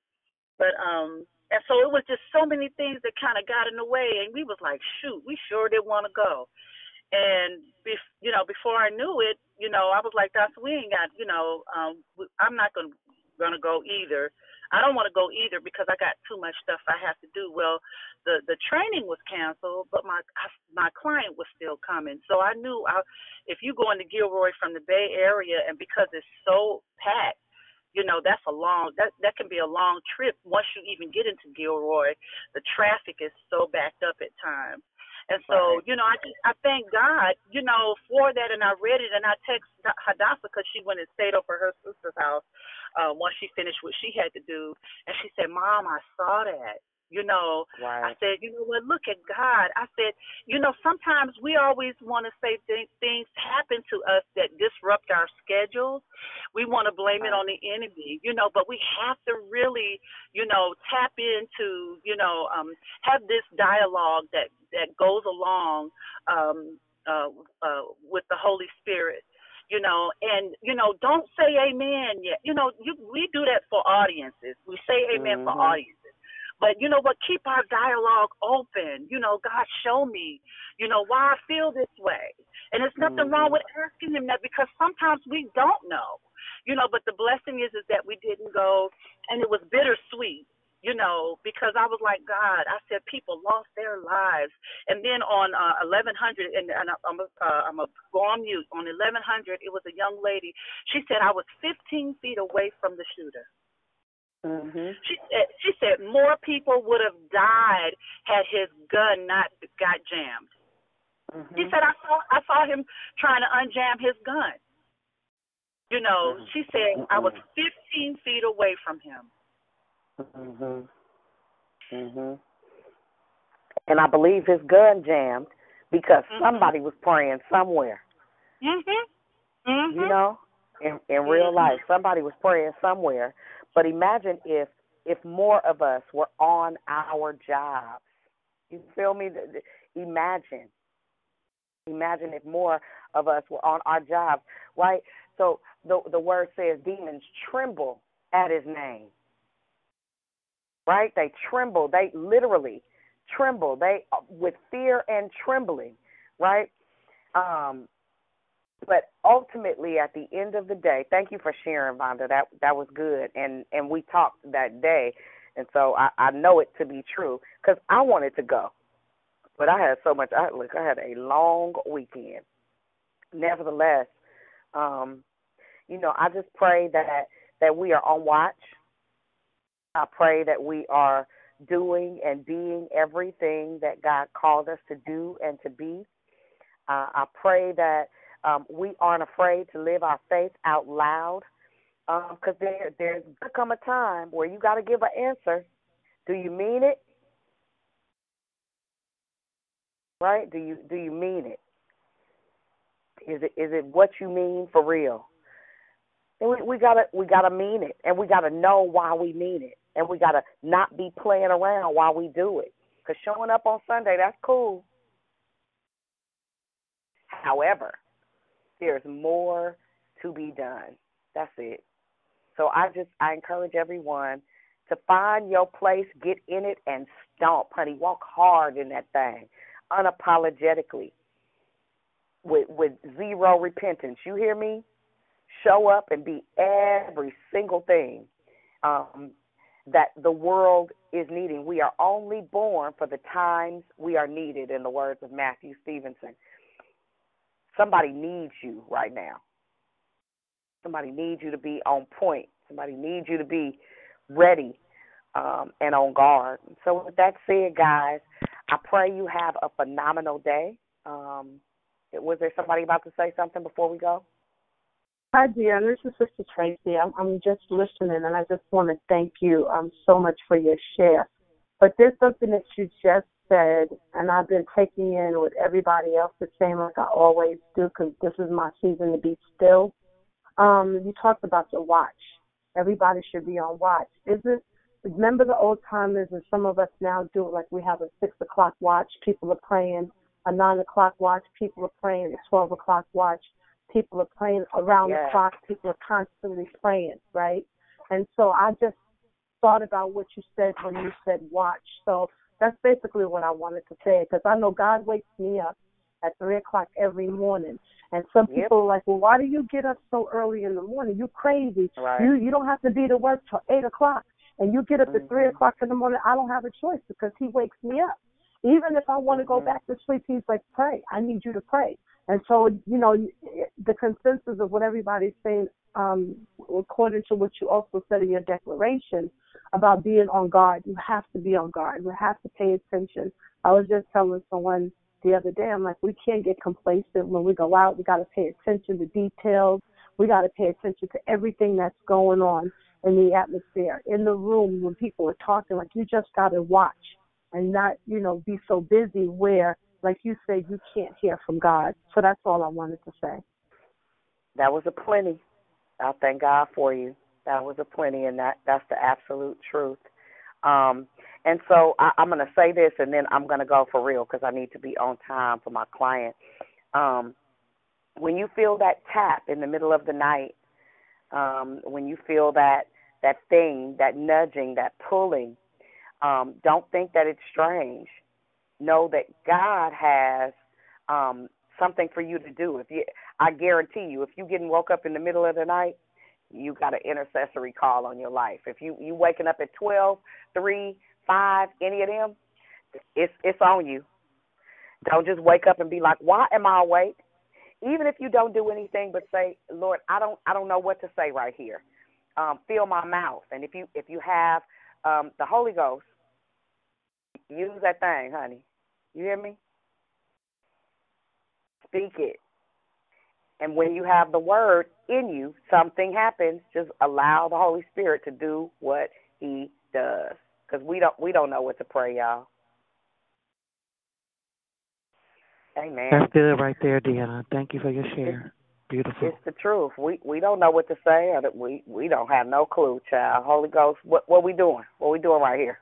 But um and so it was just so many things that kind of got in the way, and we was like, shoot, we sure did want to go. And bef- you know, before I knew it, you know, I was like, "That's we ain't got, you know, um, I'm not gonna gonna go either. I don't want to go either because I got too much stuff I have to do. Well, the the training was canceled, but my my client was still coming. So I knew I, if you go into Gilroy from the Bay Area, and because it's so packed, you know that's a long that that can be a long trip once you even get into Gilroy. The traffic is so backed up at times. And so, right. you know, I just I thank God, you know, for that. And I read it, and I text Hadassah because she went and stayed over her sister's house uh, once she finished what she had to do, and she said, "Mom, I saw that." You know, right. I said, you know what? Look at God. I said, you know, sometimes we always want to say th- things happen to us that disrupt our schedules. We want to blame right. it on the enemy, you know, but we have to really, you know, tap into, you know, um, have this dialogue that that goes along um, uh, uh, with the Holy Spirit you know, and you know, don't say amen yet. You know, you we do that for audiences. We say amen mm-hmm. for audiences. But you know what? Keep our dialogue open. You know, God, show me, you know, why I feel this way. And there's nothing mm-hmm. wrong with asking Him that because sometimes we don't know. You know, but the blessing is is that we didn't go, and it was bittersweet. You know, because I was like, God, I said people lost their lives, and then on uh, 1100, and, and I'm a, uh, I'm a go on mute. On 1100, it was a young lady. She said I was 15 feet away from the shooter. Mm-hmm. She said she said more people would have died had his gun not got jammed. Mm-hmm. She said I saw I saw him trying to unjam his gun. You know, mm-hmm. she said I was 15 feet away from him. Mhm. Mhm. And I believe his gun jammed because mm-hmm. somebody was praying somewhere. Mhm. Mhm. You know, in in real mm-hmm. life, somebody was praying somewhere but imagine if if more of us were on our jobs. You feel me? Imagine. Imagine if more of us were on our jobs, right? So the the word says demons tremble at his name. Right? They tremble. They literally tremble. They with fear and trembling, right? Um but ultimately at the end of the day thank you for sharing vonda. That that was good. And and we talked that day. And so i i know it to be true because i wanted to go. But i had so much i look i had a long weekend. Nevertheless um you know i just pray that that we are on watch. I pray that we are doing and being everything that god called us to do and to be. Uh, i pray that um, we aren't afraid to live our faith out loud because um, there there's gonna come a time where you got to give an answer. Do you mean it? Right? Do you do you mean it? Is it is it what you mean for real? And we we gotta we gotta mean it, and we gotta know why we mean it, and we gotta not be playing around while we do it. Cause showing up on Sunday that's cool. However, there's more to be done. That's it. So I just I encourage everyone to find your place, get in it, and stomp, honey. Walk hard in that thing, unapologetically, with with zero repentance. You hear me? Show up and be every single thing um, that the world is needing. We are only born for the times we are needed, in the words of Matthew Stevenson. Somebody needs you right now. Somebody needs you to be on point. Somebody needs you to be ready um, and on guard. So, with that said, guys, I pray you have a phenomenal day. Um, was there somebody about to say something before we go? Hi, dear. This is Sister Tracy. I'm, I'm just listening, and I just want to thank you um, so much for your share. But there's something that you just said, and I've been taking in what everybody else is saying, like I always do, because this is my season to be still. Um, you talked about the watch. Everybody should be on watch. Isn't remember the old timers, and some of us now do it like we have a six o'clock watch. People are praying a nine o'clock watch. People are praying a twelve o'clock watch. People are praying around yes. the clock. People are constantly praying, right? And so I just thought about what you said when you said watch. So that's basically what I wanted to say because I know God wakes me up at three o'clock every morning. And some Yep. people are like, well, why do you get up so early in the morning? You crazy. Right. You you don't have to be to work till eight o'clock, and you get up at three Mhm. o'clock in the morning. I don't have a choice because he wakes me up. Even if I want to go Mhm. back to sleep, he's like, pray. I need you to pray. And so, you know, the consensus of what everybody's saying, um, according to what you also said in your declaration about being on guard, you have to be on guard. You have to pay attention. I was just telling someone the other day, I'm like, we can't get complacent when we go out. We got to pay attention to details. We got to pay attention to everything that's going on in the atmosphere, in the room when people are talking. Like, you just got to watch and not, you know, be so busy where, like you say, you can't hear from God. So that's all I wanted to say. That was a plenty. I thank God for you. That was a plenty, and that that's the absolute truth. Um, and so I, I'm going to say this, and then I'm going to go for real because I need to be on time for my client. Um, when you feel that tap in the middle of the night, um, when you feel that that thing, that nudging, that pulling, um, don't think that it's strange. Know that God has um, something for you to do. If you, I guarantee you, if you getting woke up in the middle of the night, you got an intercessory call on your life. If you you waking up at twelve, three, five, any of them, it's it's on you. Don't just wake up and be like, "Why am I awake?" Even if you don't do anything but say, "Lord, I don't I don't know what to say right here." Um, fill my mouth, and if you if you have um, the Holy Ghost, use that thing, honey. You hear me? Speak it. And when you have the word in you, something happens. Just allow the Holy Spirit to do what He does, because we don't we don't know what to pray, y'all. Amen. That's good right there, Deanna. Thank you for your share. Beautiful. It's the truth. We we don't know what to say, or that we we don't have no clue, child. Holy Ghost, what what we doing? What we doing right here?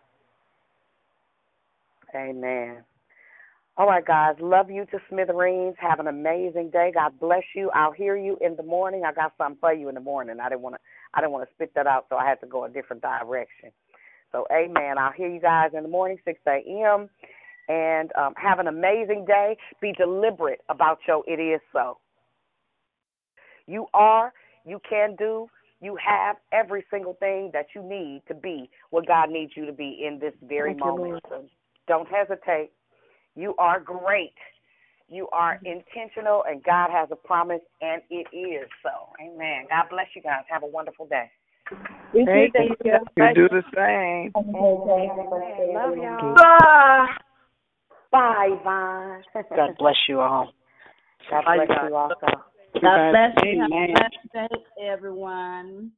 Amen. All right, guys. Love you to smithereens. Have an amazing day. God bless you. I'll hear you in the morning. I got something for you in the morning. I didn't want to. I didn't want to spit that out, so I had to go a different direction. So, Amen. I'll hear you guys in the morning, 6 a.m. And um, have an amazing day. Be deliberate about your it is so. You are. You can do. You have every single thing that you need to be what God needs you to be in this very Thank you, moment. So don't hesitate. You are great. You are mm-hmm. intentional, and God has a promise, and it is so. Amen. God bless you guys. Have a wonderful day. You Thank too, you. thank You do the same. Love y'all. Bye, Vine. God bless you all. God bless you also. God bless you. Have Amen. a blessed day, everyone.